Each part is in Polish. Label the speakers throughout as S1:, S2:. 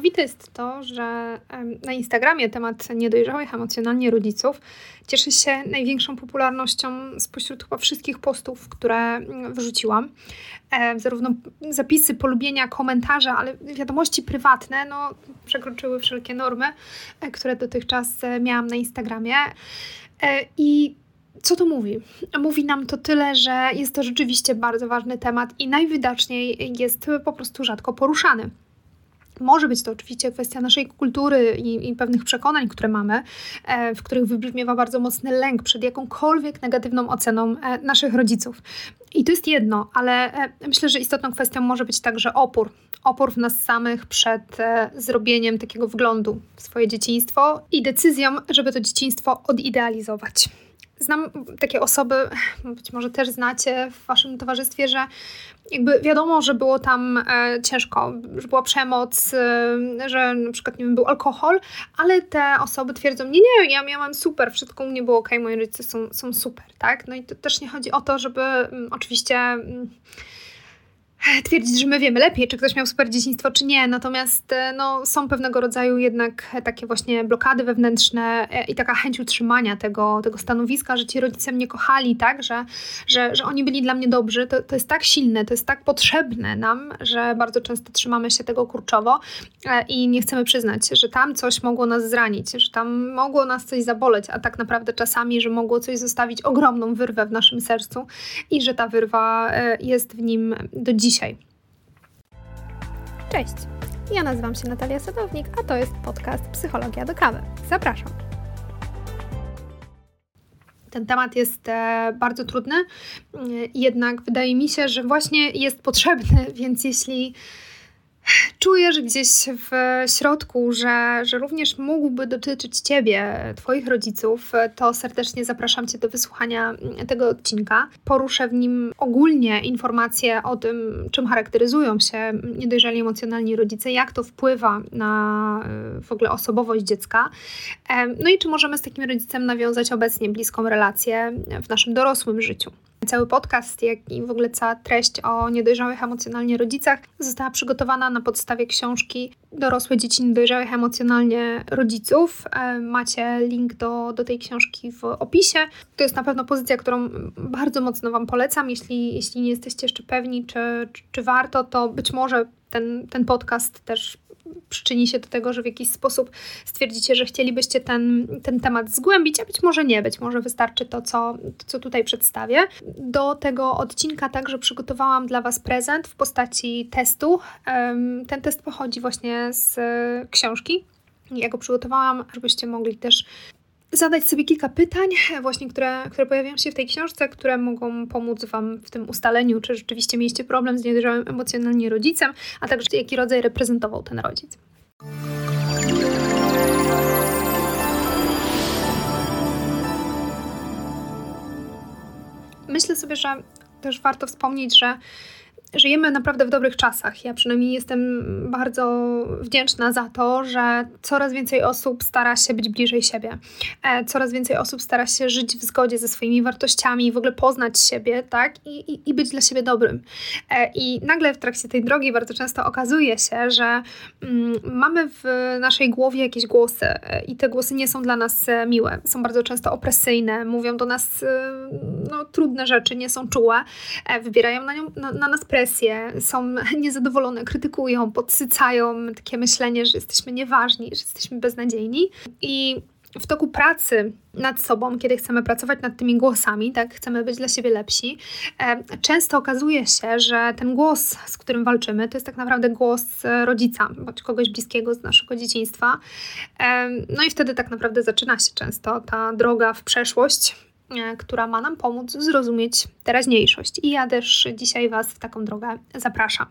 S1: niesamowite jest to, że na Instagramie temat niedojrzałych emocjonalnie rodziców cieszy się największą popularnością spośród chyba wszystkich postów, które mm, wrzuciłam. E, zarówno zapisy, polubienia, komentarze, ale wiadomości prywatne no, przekroczyły wszelkie normy, e, które dotychczas e, miałam na Instagramie. I co to mówi? Mówi nam to tyle, że jest to rzeczywiście bardzo ważny temat i najwidoczniej jest po prostu rzadko poruszany. Może być to oczywiście kwestia naszej kultury i, i, pewnych przekonań, które mamy, e, w których wybrzmiewa bardzo mocny lęk przed jakąkolwiek negatywną oceną e, naszych rodziców. I to jest jedno, ale e, myślę, że istotną kwestią może być także opór. Opór w nas samych przed e, zrobieniem takiego wglądu w swoje dzieciństwo i decyzją, żeby to dzieciństwo odidealizować. Znam takie osoby, być może też znacie w waszym towarzystwie, że jakby wiadomo, że było tam e, ciężko, że była przemoc, e, że na przykład nie wiem, był alkohol, ale te osoby twierdzą, nie, nie, ja miałam super, wszystko u mnie było ok, moi rodzice są, są super, tak? No i to też nie chodzi o to, żeby mm, oczywiście... Mm, twierdzić, że my wiemy lepiej, czy ktoś miał super dzieciństwo, czy nie. Natomiast e, no, są pewnego rodzaju jednak takie właśnie blokady wewnętrzne e, i taka chęć utrzymania tego, tego stanowiska, że ci rodzice mnie kochali, tak, że, że, że oni byli dla mnie dobrzy. To, to jest tak silne, to jest tak potrzebne nam, że bardzo często trzymamy się tego kurczowo e, i nie chcemy przyznać, że tam coś mogło nas zranić, że tam mogło nas coś zaboleć, a tak naprawdę czasami, że mogło coś zostawić ogromną wyrwę w naszym sercu i że ta wyrwa jest w nim do dziś dzisiaj. Cześć, ja nazywam się Natalia Sadownik, a to jest podcast Psychologia do kawy. Zapraszam. Ten temat jest e, bardzo trudny, jednak wydaje mi się, że właśnie jest potrzebny, więc jeśli czujesz gdzieś w środku, że, że również mógłby dotyczyć Ciebie, Twoich rodziców, to serdecznie zapraszam Cię do wysłuchania tego odcinka. Poruszę w nim ogólnie informacje o tym, czym charakteryzują się niedojrzali emocjonalni rodzice, jak to wpływa na e, w ogóle osobowość dziecka. No i czy możemy z takim rodzicem nawiązać obecnie bliską relację w naszym dorosłym życiu. Cały podcast, jak i w ogóle cała treść o niedojrzałych emocjonalnie rodzicach została przygotowana na podstawie książki Dorosłe dzieci niedojrzałych emocjonalnie rodziców. E, macie link do, do tej książki w opisie. To jest na pewno pozycja, którą bardzo mocno Wam polecam. Jeśli, jeśli nie jesteście jeszcze pewni, czy, czy, czy warto, to być może ten, ten podcast też przyczyni się do tego, że w jakiś sposób stwierdzicie, że chcielibyście ten, ten temat zgłębić, a być może nie, być może wystarczy to co, co tutaj przedstawię. Do tego odcinka także przygotowałam dla Was prezent w postaci testu. Ten test pochodzi właśnie z książki. Ja go przygotowałam, żebyście mogli też zadać sobie kilka pytań, właśnie które, które pojawiają się w tej książce, które mogą pomóc Wam w tym ustaleniu, czy rzeczywiście mieliście problem z niedojrzałym emocjonalnie rodzicem, a także jaki rodzaj reprezentował ten rodzic. Myślę sobie, że też warto wspomnieć, że żyjemy naprawdę w dobrych czasach. Ja przynajmniej jestem bardzo wdzięczna za to, że coraz więcej osób stara się być bliżej siebie. E, coraz więcej osób stara się żyć w zgodzie ze swoimi wartościami, w ogóle poznać siebie, tak? I, i, i być dla siebie dobrym. E, I nagle w trakcie tej drogi bardzo często okazuje się, że mm, mamy w naszej głowie jakieś głosy e, i te głosy nie są dla nas miłe. Są bardzo często opresyjne, mówią do nas no, trudne rzeczy, nie są czułe, wybierają na, nią, na, na nas presję presję, są niezadowolone, krytykują, podsycają takie myślenie, że jesteśmy nieważni, że jesteśmy beznadziejni. I w toku pracy nad sobą, kiedy chcemy pracować nad tymi głosami, tak, chcemy być dla siebie lepsi, e, często okazuje się, że ten głos, z którym walczymy, to jest tak naprawdę głos rodzica, bądź kogoś bliskiego z naszego dzieciństwa. E, no i wtedy tak naprawdę zaczyna się często ta droga w przeszłość, E, która ma nam pomóc zrozumieć teraźniejszość. I ja też dzisiaj Was w taką drogę zapraszam.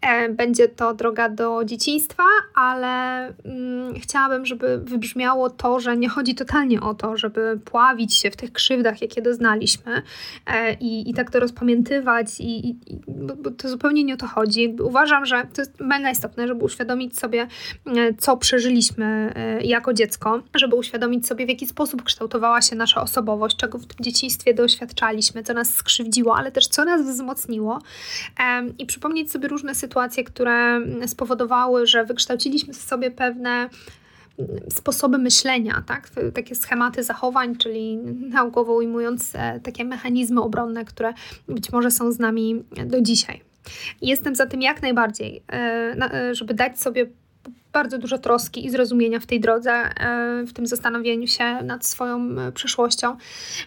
S1: E, będzie to droga do dzieciństwa, ale mm, chciałabym, żeby wybrzmiało to, że nie chodzi totalnie o to, żeby pławić się w tych krzywdach, jakie doznaliśmy e, i, i tak to rozpamiętywać, i, i, bo, bo to zupełnie nie o to chodzi. Uważam, że to jest mega istotne, żeby uświadomić sobie, e, co przeżyliśmy e, jako dziecko, żeby uświadomić sobie, w jaki sposób kształtowała się nasza osobowość, czego w tym dzieciństwie doświadczaliśmy, co nas skrzywdziło, ale też co nas wzmocniło e, i przypomnieć sobie różne sytuacje, sytuacje, które spowodowały, że wykształciliśmy sobie pewne sposoby myślenia, tak? takie schematy zachowań, czyli naukowo ujmując takie mechanizmy obronne, które być może są z nami do dzisiaj. Jestem za tym jak najbardziej, żeby dać sobie bardzo dużo troski i zrozumienia w tej drodze, e, w tym zastanowieniu się nad swoją e, przeszłością,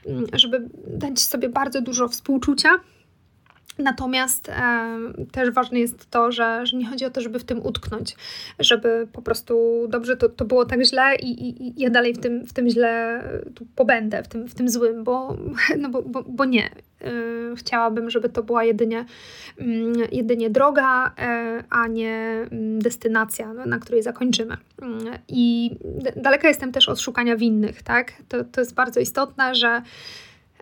S1: mm, żeby dać sobie bardzo dużo współczucia. Natomiast e, też ważne jest to, że, że nie chodzi o to, żeby w tym utknąć, żeby po prostu dobrze to, to było tak źle i, i, i ja dalej w tym, w tym źle tu pobędę, w tym, w tym złym, bo, no bo, bo, bo nie. Y, chciałabym, żeby to była jedynie, mm, jedynie droga, e, a nie mm, destynacja, no, na której zakończymy. Mm, I daleka jestem też od szukania winnych, tak? To, to jest bardzo istotne, że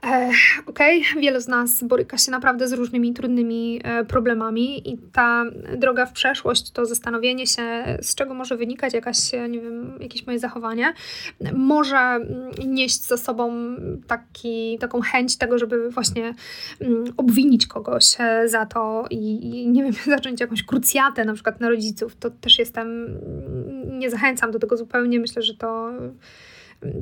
S1: Okej, okay. wielu z nas boryka się naprawdę z różnymi trudnymi e, problemami i ta droga w przeszłość, to zastanowienie się, z czego może wynikać jakaś, e, nie wiem, jakieś moje zachowanie, może mm, nieść za sobą taki, taką chęć tego, żeby właśnie mm, obwinić kogoś e, za to i, i nie wiem, zacząć jakąś krucjatę na przykład na rodziców. To też jestem, nie zachęcam do tego zupełnie. Myślę, że to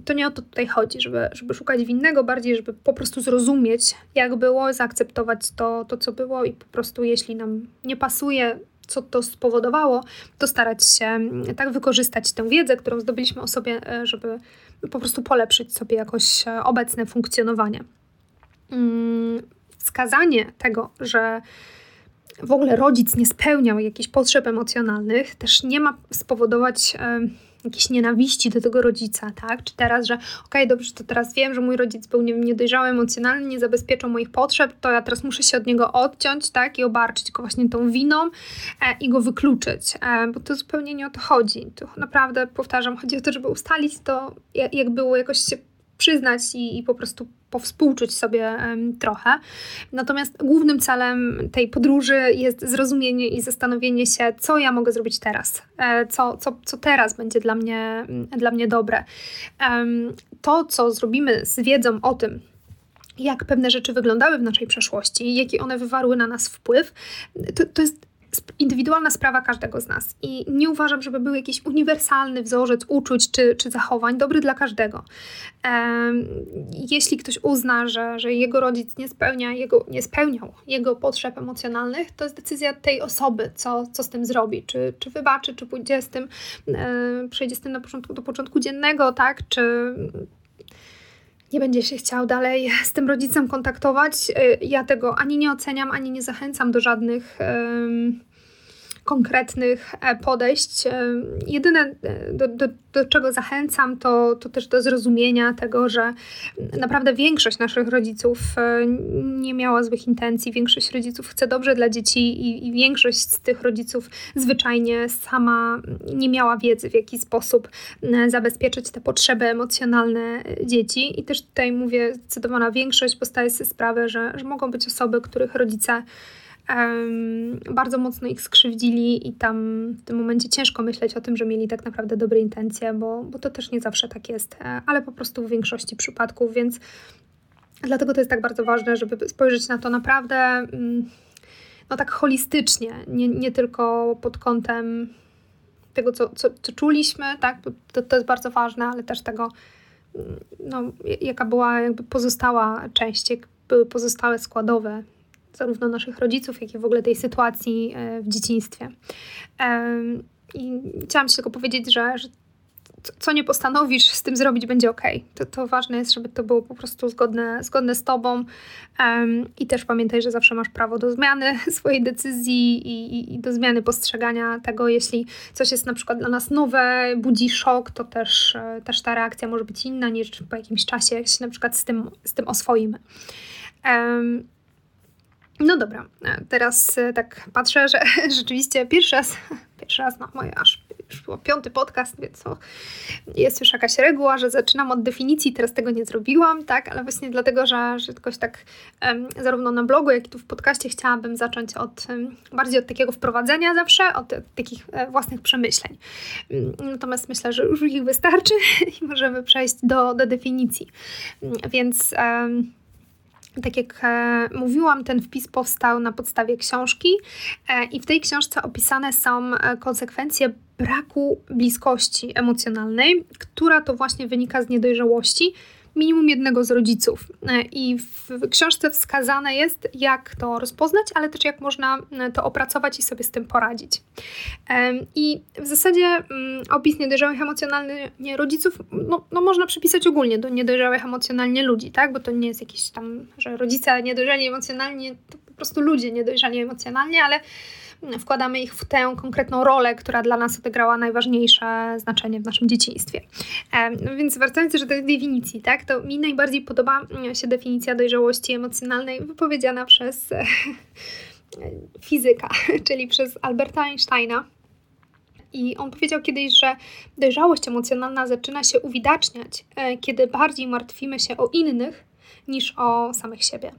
S1: to nie o to tutaj chodzi, żeby, żeby szukać winnego, bardziej, żeby po prostu zrozumieć, jak było, zaakceptować to, to, co było i po prostu, jeśli nam nie pasuje, co to spowodowało, to starać się mm, tak wykorzystać tę wiedzę, którą zdobyliśmy o sobie, e, żeby po prostu polepszyć sobie jakoś e, obecne funkcjonowanie. Mm, wskazanie tego, że w ogóle rodzic nie spełniał jakichś potrzeb emocjonalnych, też nie ma spowodować jakiejś nienawiści do tego rodzica, tak? Czy teraz, że okej, okay, dobrze, to teraz wiem, że mój rodzic był niedojrzały emocjonalnie, nie zabezpieczał moich potrzeb, to ja teraz muszę się od niego odciąć, tak? I obarczyć go właśnie tą winą e, i go wykluczyć, e, bo to zupełnie nie o to chodzi. Tu naprawdę, powtarzam, chodzi o to, żeby ustalić to, jak było, jakoś się przyznać i, i po prostu powspółczuć sobie trochę. Natomiast głównym celem tej podróży jest zrozumienie i zastanowienie się, co ja mogę zrobić teraz, e, co, co, co teraz będzie dla mnie, dla mnie dobre. To, co zrobimy z wiedzą o tym, jak pewne rzeczy wyglądały w naszej przeszłości, jaki one wywarły na nas wpływ, to, to jest indywidualna sprawa każdego z nas. I nie uważam, żeby był jakiś uniwersalny wzorzec uczuć czy, czy zachowań, dobry dla każdego. Um, jeśli ktoś uzna, że, że jego rodzic nie, spełnia jego, nie spełniał jego potrzeb emocjonalnych, to jest decyzja tej osoby, co, co z tym zrobi. Czy, czy wybaczy, czy pójdzie z tym, przejdzie z tym na początku, do początku dziennego, tak? Czy nie będzie się chciał dalej z tym rodzicem kontaktować. E, ja tego ani nie oceniam, ani nie zachęcam do żadnych konkretnych e, podejść. E, jedyne, e, do, do, do, czego zachęcam, to, to też do zrozumienia tego, że naprawdę większość naszych rodziców nie miała złych intencji, większość rodziców chce dobrze dla dzieci i, i większość z tych rodziców zwyczajnie sama nie miała wiedzy, w jaki sposób zabezpieczyć te potrzeby emocjonalne dzieci. I też tutaj mówię zdecydowana większość, bo zdaję sobie sprawę, że, że mogą być osoby, których rodzice bardzo mocno ich skrzywdzili i tam w tym momencie ciężko myśleć o tym, że mieli tak naprawdę dobre intencje, bo, bo to też nie zawsze tak jest, e, ale po prostu w większości przypadków, więc dlatego to jest tak bardzo ważne, żeby spojrzeć na to naprawdę mm, no tak holistycznie, nie, nie tylko pod kątem tego, co, co, co czuliśmy, tak, to, to jest bardzo ważne, ale też tego, mm, no, jaka była jakby pozostała część, jak były pozostałe składowe zarówno naszych rodziców, jak i w ogóle tej sytuacji e, w dzieciństwie. I chciałam Ci tylko powiedzieć, że, że co nie postanowisz z tym zrobić, będzie ok. To, to ważne jest, żeby to było po prostu zgodne, zgodne z Tobą. I też pamiętaj, że zawsze masz prawo do zmiany swojej decyzji i, i, i, do zmiany postrzegania tego. Jeśli coś jest na przykład dla nas nowe, budzi szok, to też, e, też ta reakcja może być inna niż po jakimś czasie, jak się na przykład z tym, z tym oswoimy. No dobra, e, teraz e, tak patrzę, że rzeczywiście pierwszy raz, pierwszy raz na moje aż już piąty podcast, więc to jest już jakaś reguła, że zaczynam od definicji, teraz tego nie zrobiłam, tak, ale właśnie dlatego, że, że jakoś tak um, zarówno na blogu, jak i tu w podcaście chciałabym zacząć od um, bardziej od takiego wprowadzenia zawsze, od, od takich e, własnych przemyśleń. Um, natomiast myślę, że już ich wystarczy i możemy przejść do, do definicji. Więc Tak jak e, mówiłam, ten wpis powstał na podstawie książki e, i w tej książce opisane są e, konsekwencje braku bliskości emocjonalnej, która to właśnie wynika z niedojrzałości minimum jednego z rodziców. I w książce wskazane jest, jak to rozpoznać, ale też jak można to opracować i sobie z tym poradzić. I w zasadzie mm, opis niedojrzałych emocjonalnie rodziców no, no można przypisać ogólnie do niedojrzałych emocjonalnie ludzi, tak? Bo to nie jest jakiś tam, że rodzice niedojrzali emocjonalnie, to po prostu ludzie niedojrzali emocjonalnie, ale wkładamy ich w tę konkretną rolę, która dla nas odegrała najważniejsze znaczenie w naszym dzieciństwie. No więc wracając do tej definicji, tak, to mi najbardziej podoba się definicja dojrzałości emocjonalnej wypowiedziana przez fizyka, czyli przez Alberta Einsteina. I on powiedział kiedyś, że dojrzałość emocjonalna zaczyna się uwidaczniać, e, kiedy bardziej martwimy się o innych niż o samych siebie.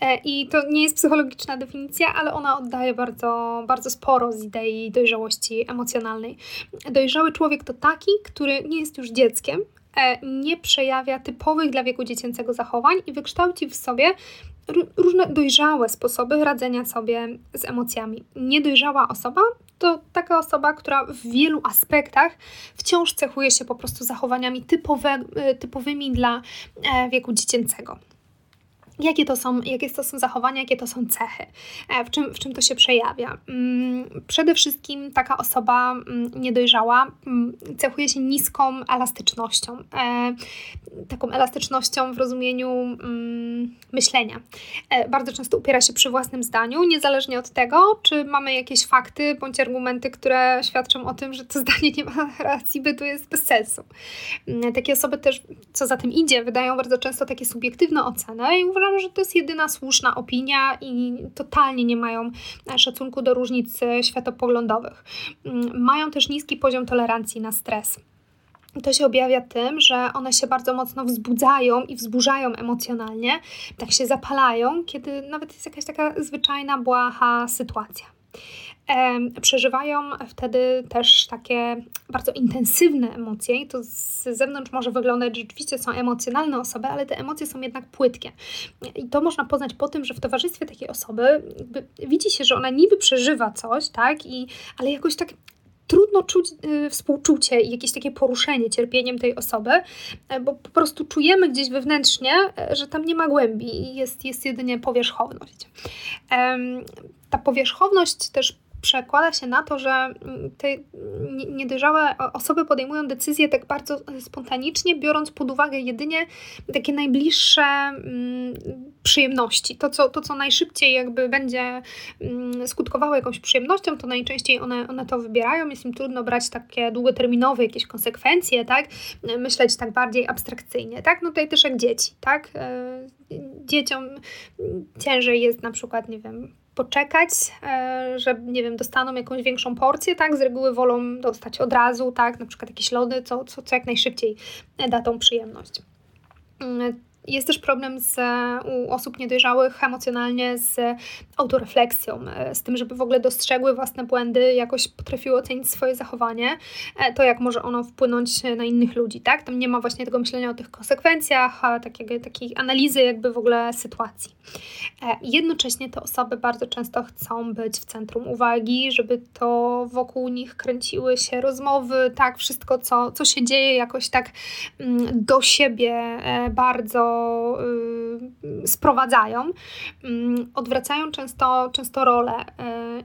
S1: E, I to nie jest psychologiczna definicja, ale ona oddaje bardzo, bardzo sporo z idei dojrzałości emocjonalnej. Dojrzały człowiek to taki, który nie jest już dzieckiem, e, nie przejawia typowych dla wieku dziecięcego zachowań i wykształci w sobie różne dojrzałe sposoby radzenia sobie z emocjami. Niedojrzała osoba to taka osoba, która w wielu aspektach wciąż cechuje się po prostu zachowaniami typowe, e, typowymi dla wieku dziecięcego. Jakie to, są, jakie to są zachowania, jakie to są cechy, e, w czym, w czym to się przejawia? Mm, przede wszystkim taka osoba mm, niedojrzała mm, cechuje się niską elastycznością, e, taką elastycznością w rozumieniu myślenia. E, bardzo często upiera się przy własnym zdaniu, niezależnie od tego, czy mamy jakieś fakty bądź argumenty, które świadczą o tym, że to zdanie nie ma racji bytu, jest bez sensu. Takie osoby też, co za tym idzie, wydają bardzo często takie subiektywne oceny i uważam, uważam, że to jest jedyna słuszna opinia i totalnie nie mają e, szacunku do różnic światopoglądowych. Mm, mają też niski poziom tolerancji na stres. To się objawia tym, że one się bardzo mocno wzbudzają i wzburzają emocjonalnie, tak się zapalają, kiedy nawet jest jakaś taka zwyczajna, błaha sytuacja przeżywają wtedy też takie bardzo intensywne emocje i to z zewnątrz może wyglądać, że rzeczywiście są emocjonalne osoby, ale te emocje są jednak płytkie. I to można poznać po tym, że w towarzystwie takiej osoby widzi się, że ona niby przeżywa coś, tak, i, ale jakoś tak trudno czuć y, współczucie i jakieś takie poruszenie cierpieniem tej osoby, y, bo po prostu czujemy gdzieś wewnętrznie, y, że tam nie ma głębi i jest, jest jedynie powierzchowność. Ta powierzchowność też przekłada się na to, że mm, te niedojrzałe osoby podejmują decyzje tak bardzo spontanicznie, biorąc pod uwagę jedynie takie najbliższe mm, przyjemności. To co, to, co najszybciej jakby będzie mm, skutkowało jakąś przyjemnością, to najczęściej one, one to wybierają. Jest im trudno brać takie długoterminowe jakieś konsekwencje, tak? Myśleć tak bardziej abstrakcyjnie, tak? No tutaj też jak dzieci, tak? E, dzieciom ciężej jest na przykład, nie wiem, poczekać, e, że nie wiem, dostaną jakąś większą porcję, tak? Z reguły wolą dostać od razu, tak? Na przykład jakieś lody, co, co, co jak najszybciej da tą przyjemność. Jest też problem z, u osób niedojrzałych emocjonalnie z autorefleksją, e, z tym, żeby w ogóle dostrzegły własne błędy, jakoś potrafiły ocenić swoje zachowanie, e, to jak może ono wpłynąć na innych ludzi, tak? Tam nie ma właśnie tego myślenia o tych konsekwencjach, takiego, takiej analizy jakby w ogóle sytuacji. E, jednocześnie te osoby bardzo często chcą być w centrum uwagi, żeby to wokół nich kręciły się rozmowy, tak? Wszystko, co, co się dzieje jakoś tak mm, do siebie bardzo Y, sprowadzają, mm, odwracają często, często rolę y,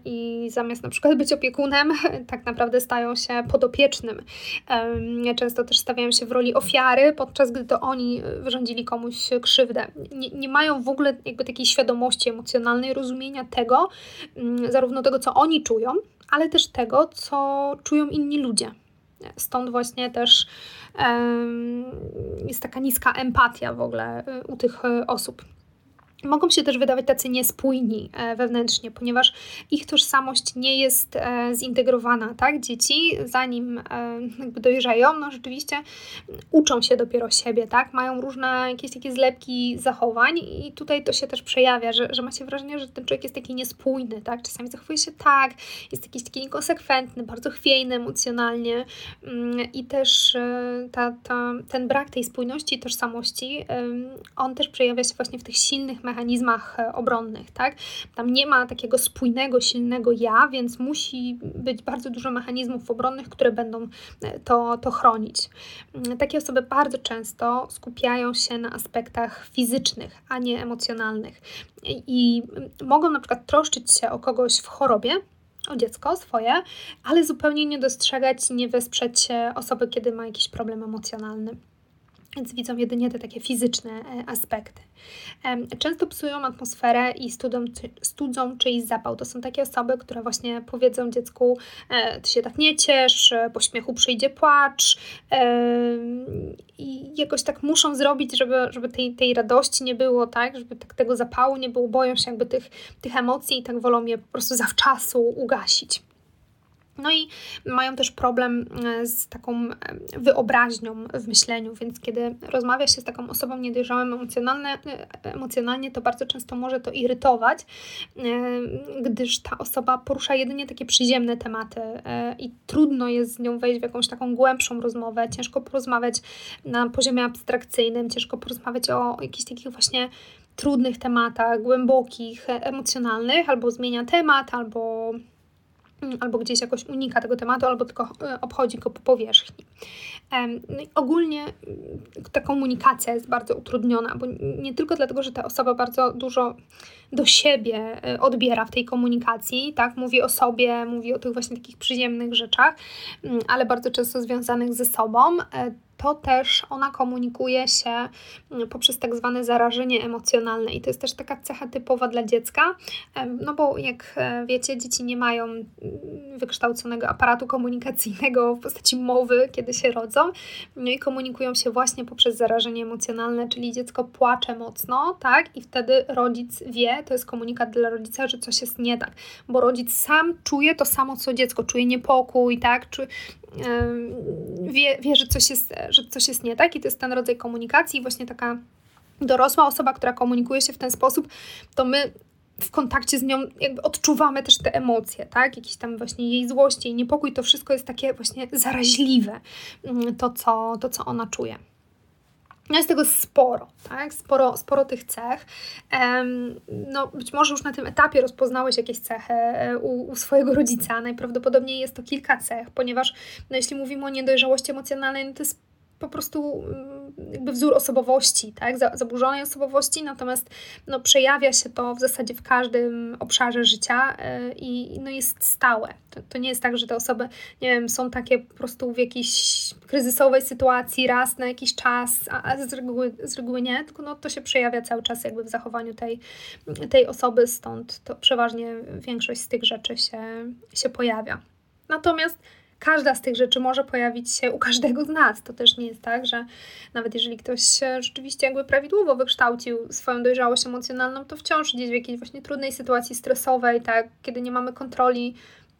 S1: i zamiast na przykład być opiekunem, tak naprawdę stają się podopiecznym. Często też stawiają się w roli ofiary, podczas gdy to oni wyrządzili komuś krzywdę. Nie, nie mają w ogóle jakby takiej świadomości emocjonalnej, rozumienia tego, mm, zarówno tego, co oni czują, ale też tego, co czują inni ludzie. Stąd właśnie też jest taka niska empatia w ogóle y, u tych y, osób mogą się też wydawać tacy niespójni e, wewnętrznie, ponieważ ich tożsamość nie jest e, zintegrowana, tak? Dzieci, zanim e, jakby dojrzeją, no rzeczywiście uczą się dopiero siebie, tak? Mają różne jakieś takie zlepki zachowań i tutaj to się też przejawia, że, że macie wrażenie, że ten człowiek jest taki niespójny, tak? Czasami zachowuje się tak, jest jakiś taki niekonsekwentny, bardzo chwiejny emocjonalnie mm, i też ta, ta, ten brak tej spójności tożsamości, on też przejawia się właśnie w tych silnych mechanizmach obronnych, tak? Tam nie ma takiego spójnego, silnego ja, więc musi być bardzo dużo mechanizmów obronnych, które będą to, to chronić. Takie osoby bardzo często skupiają się na aspektach fizycznych, a nie emocjonalnych i mogą na przykład troszczyć się o kogoś w chorobie, o dziecko swoje, ale zupełnie nie dostrzegać, nie wesprzeć osoby, kiedy ma jakiś problem emocjonalny więc widzą jedynie te takie fizyczne e, aspekty. Często psują atmosferę i studzą, studzą czyjś zapał. To są takie osoby, które właśnie powiedzą dziecku, e, ty się tak nie ciesz, e, po śmiechu przyjdzie płacz i jakoś tak muszą zrobić, żeby, żeby tej, tej radości nie było, tak, żeby tak tego zapału nie było, boją się jakby tych, tych emocji i tak wolą je po prostu zawczasu ugasić. No i mają też problem e, z taką e, wyobraźnią w myśleniu, więc kiedy rozmawia się z taką osobą niedojrzałą emocjonalnie, e, emocjonalnie, to bardzo często może to irytować, gdyż ta osoba porusza jedynie takie przyziemne tematy i trudno jest z nią wejść w jakąś taką głębszą rozmowę, ciężko porozmawiać na poziomie abstrakcyjnym, ciężko porozmawiać o jakichś takich właśnie trudnych tematach, głębokich, emocjonalnych, albo zmienia temat, albo albo gdzieś jakoś unika tego tematu, albo tylko e, obchodzi go po powierzchni. No ogólnie mm, ta komunikacja jest bardzo utrudniona, bo nie tylko dlatego, że ta osoba bardzo dużo do siebie e, odbiera w tej komunikacji, tak? Mówi o sobie, mówi o tych właśnie takich przyziemnych rzeczach, mm, ale bardzo często związanych ze sobą e, to też ona komunikuje się mm, poprzez tak zwane zarażenie emocjonalne. I to jest też taka cecha typowa dla dziecka, no bo jak e, wiecie, dzieci nie mają mm, wykształconego aparatu komunikacyjnego w postaci mowy, kiedy się rodzą, no i komunikują się właśnie poprzez zarażenie emocjonalne, czyli dziecko płacze mocno, tak, i wtedy rodzic wie, to jest komunikat dla rodzica, że coś jest nie tak, bo rodzic sam czuje to samo, co dziecko, czuje niepokój, tak, czy wie, wie że, coś jest, że coś jest nie tak i to jest ten rodzaj komunikacji, właśnie taka dorosła osoba, która komunikuje się w ten sposób, to my w kontakcie z nią jakby odczuwamy też te emocje, tak? Jakiś tam właśnie jej złość, jej niepokój, to wszystko jest takie właśnie zaraźliwe, mm, to co, to, co ona czuje. No jest tego sporo, tak? Sporo, sporo tych cech. No, być może już na tym etapie rozpoznałeś jakieś cechy e, u, u, swojego rodzica. Najprawdopodobniej jest to kilka cech, ponieważ no, jeśli mówimy o niedojrzałości emocjonalnej, no to jest po prostu mm, jakby wzór osobowości, tak? zaburzonej osobowości, natomiast no, przejawia się to w zasadzie w każdym obszarze życia yy, i no, jest stałe. To, to nie jest tak, że te osoby, nie wiem, są takie po prostu w jakiejś kryzysowej sytuacji raz na jakiś czas, a, a z, reguły, z reguły nie, tylko no, to się przejawia cały czas jakby w zachowaniu tej, tej osoby, stąd to przeważnie większość z tych rzeczy się, się pojawia. Natomiast każda z tych rzeczy może pojawić się u każdego z nas. To też nie jest tak, że nawet jeżeli ktoś rzeczywiście jakby prawidłowo wykształcił swoją dojrzałość emocjonalną, to wciąż gdzieś w jakiejś właśnie trudnej sytuacji stresowej, tak, kiedy nie mamy kontroli,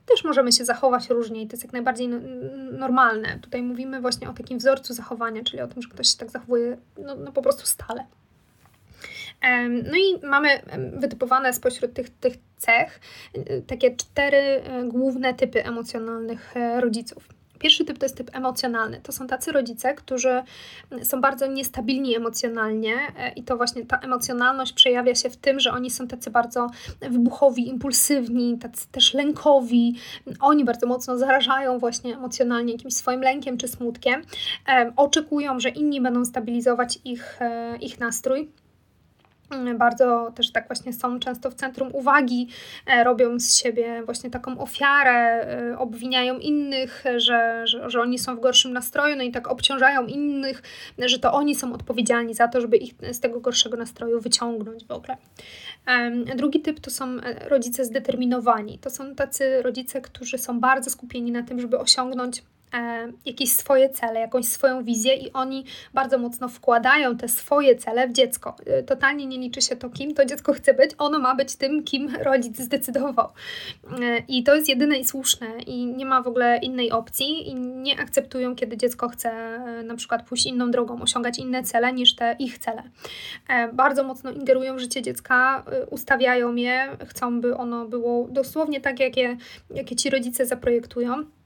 S1: też możemy się zachować różnie i to jest jak najbardziej normalne. Tutaj mówimy właśnie o takim wzorcu zachowania, czyli o tym, że ktoś się tak zachowuje no, no po prostu stale. No i mamy wytypowane spośród tych, tych cech y, takie cztery y, główne typy emocjonalnych e, rodziców. Pierwszy typ to jest typ emocjonalny. To są tacy rodzice, którzy są bardzo niestabilni emocjonalnie e, i to właśnie ta emocjonalność przejawia się w tym, że oni są tacy bardzo wybuchowi, impulsywni, tacy też lękowi. Oni bardzo mocno zarażają właśnie emocjonalnie jakimś swoim lękiem czy smutkiem. E, oczekują, że inni będą stabilizować ich, ich nastrój bardzo też tak właśnie są często w centrum uwagi, e, robią z siebie właśnie taką ofiarę, e, obwiniają innych, że, że, że oni są w gorszym nastroju, no i tak obciążają innych, że to oni są odpowiedzialni za to, żeby ich z tego gorszego nastroju wyciągnąć w ogóle. Drugi typ to są e, rodzice zdeterminowani. To są tacy rodzice, którzy są bardzo skupieni na tym, żeby osiągnąć jakieś swoje cele, jakąś swoją wizję i oni bardzo mocno wkładają te swoje cele w dziecko. E, totalnie nie liczy się to, kim to dziecko chce być, ono ma być tym, kim rodzic zdecydował. E, I to jest jedyne i słuszne i nie ma w ogóle innej opcji i nie akceptują, kiedy dziecko chce e, na przykład pójść inną drogą, osiągać inne cele niż te ich cele. E, bardzo mocno ingerują w życie dziecka, e, ustawiają je, chcą, by ono było dosłownie tak, jakie, jakie ci rodzice zaprojektują.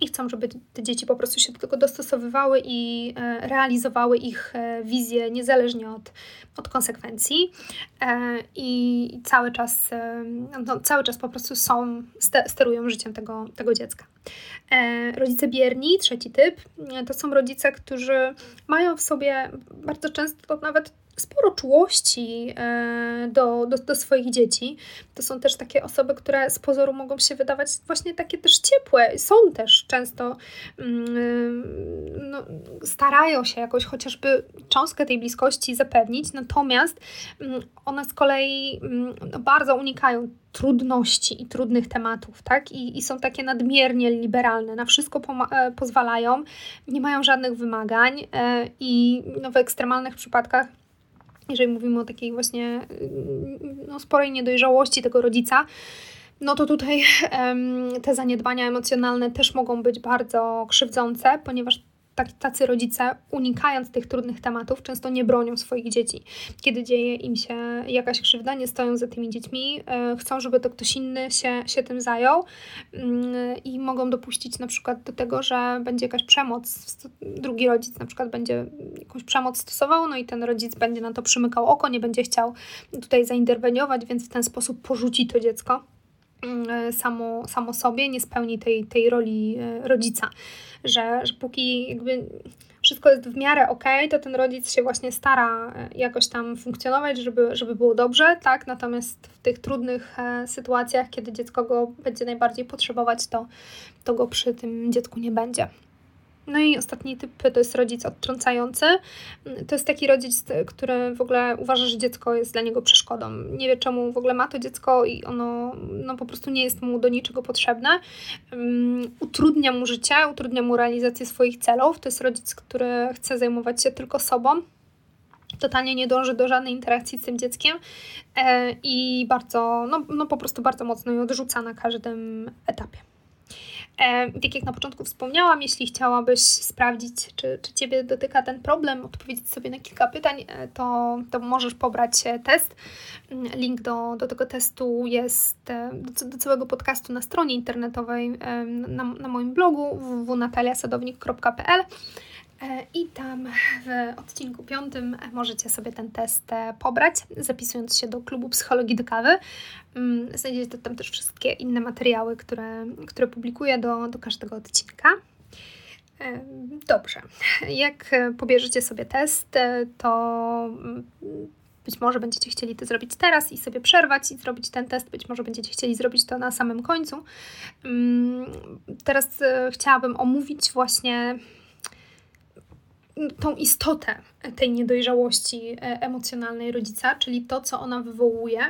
S1: I chcą, żeby te dzieci po prostu się do tego dostosowywały i e, realizowały ich e, wizję niezależnie od, od konsekwencji e, i cały czas, no, cały czas po prostu są, sterują życiem tego, tego dziecka. Rodzice bierni, trzeci typ, to są rodzice, którzy mają w sobie bardzo często nawet sporo czułości e, do, do, do, swoich dzieci. To są też takie osoby, które z pozoru mogą się wydawać właśnie takie też ciepłe. Są też często, mm, no, starają się jakoś chociażby cząstkę tej bliskości zapewnić, natomiast mm, one z kolei mm, no, bardzo unikają trudności i trudnych tematów, tak? I, i są takie nadmiernie liberalne, na wszystko e, pozwalają, nie mają żadnych wymagań e, i no, w ekstremalnych przypadkach jeżeli mówimy o takiej właśnie no, sporej niedojrzałości tego rodzica, no to tutaj te zaniedbania emocjonalne też mogą być bardzo krzywdzące, ponieważ tacy rodzice, unikając tych trudnych tematów, często nie bronią swoich dzieci. Kiedy dzieje im się jakaś krzywda, nie stoją za tymi dziećmi, e, chcą, żeby to ktoś inny się, się tym zajął mm, i mogą dopuścić na przykład do tego, że będzie jakaś przemoc. Drugi rodzic na przykład będzie jakąś przemoc stosował, no i ten rodzic będzie na to przymykał oko, nie będzie chciał tutaj zainterweniować, więc w ten sposób porzuci to dziecko samo, samo sobie, nie spełni tej, tej roli e, rodzica że, że póki jakby wszystko jest w miarę ok, to ten rodzic się właśnie stara e, jakoś tam funkcjonować, żeby, żeby było dobrze, tak? Natomiast w tych trudnych e, sytuacjach, kiedy dziecko go będzie najbardziej potrzebować, to, to go przy tym dziecku nie będzie. No i ostatni typ to jest rodzic odtrącający. To jest taki rodzic, który w ogóle uważa, że dziecko jest dla niego przeszkodą. Nie wie, czemu w ogóle ma to dziecko i ono no, po prostu nie jest mu do niczego potrzebne. Um, utrudnia mu życie, utrudnia mu realizację swoich celów. To jest rodzic, który chce zajmować się tylko sobą totalnie nie dąży do żadnej interakcji z tym dzieckiem e, i bardzo, no, no po prostu bardzo mocno ją odrzuca na każdym etapie. E, tak jak na początku wspomniałam, jeśli chciałabyś sprawdzić, czy, czy Ciebie dotyka ten problem, odpowiedzieć sobie na kilka pytań, e, to, to możesz pobrać e, test. Mm, link do, do tego testu jest do, do całego podcastu na stronie internetowej na, na moim blogu www.nataliasadownik.pl. E, I tam w odcinku piątym możecie sobie ten test e, pobrać, zapisując się do klubu Psychologii do Kawy. Mm, znajdziecie tam też wszystkie inne materiały, które, które publikuję do, do każdego odcinka. E, dobrze, jak pobierzecie sobie test, to mm, być może będziecie chcieli to zrobić teraz i sobie przerwać i zrobić ten test, być może będziecie chcieli zrobić to na samym końcu. Mm, teraz chciałabym omówić właśnie tą istotę tej niedojrzałości e, emocjonalnej rodzica, czyli to, co ona wywołuje,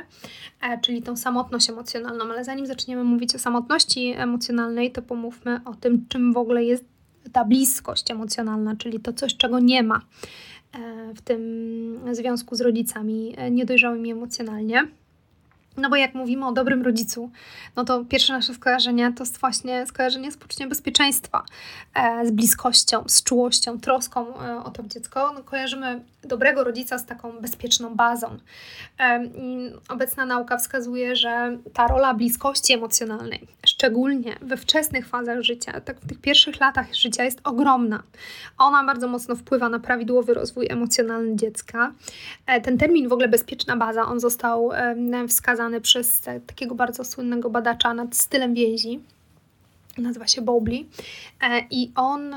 S1: e, czyli tą samotność emocjonalną. Ale zanim zaczniemy mówić o samotności emocjonalnej, to pomówmy o tym, czym w ogóle jest ta bliskość emocjonalna, czyli to coś, czego nie ma e, w tym związku z rodzicami niedojrzałymi emocjonalnie. No bo jak mówimy o dobrym rodzicu, no to pierwsze nasze skojarzenie to właśnie skojarzenie z poczuciem bezpieczeństwa, e, z bliskością, z czułością, troską e, o to dziecko. No, kojarzymy dobrego rodzica z taką bezpieczną bazą. E, obecna nauka wskazuje, że ta rola bliskości emocjonalnej, szczególnie we wczesnych fazach życia, tak w tych pierwszych latach życia jest ogromna. Ona bardzo mocno wpływa na prawidłowy rozwój emocjonalny dziecka. Ten termin w ogóle bezpieczna baza, on został e, wskazany przez takiego bardzo słynnego badacza nad stylem więzi. Nazywa się Bowley. E, I on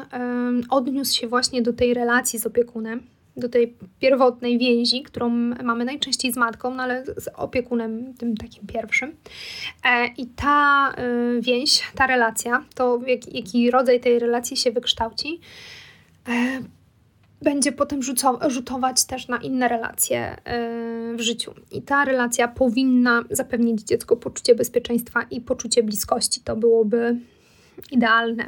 S1: odniósł się właśnie do tej relacji z opiekunem, do tej pierwotnej więzi, którą mamy najczęściej z matką, no ale z opiekunem tym takim pierwszym. E, I ta e, więź, ta relacja, to jaki rodzaj tej relacji się wykształci, będzie potem rzutować też na inne relacje y, w życiu. I ta relacja powinna zapewnić dziecku poczucie bezpieczeństwa i poczucie bliskości. To byłoby idealne,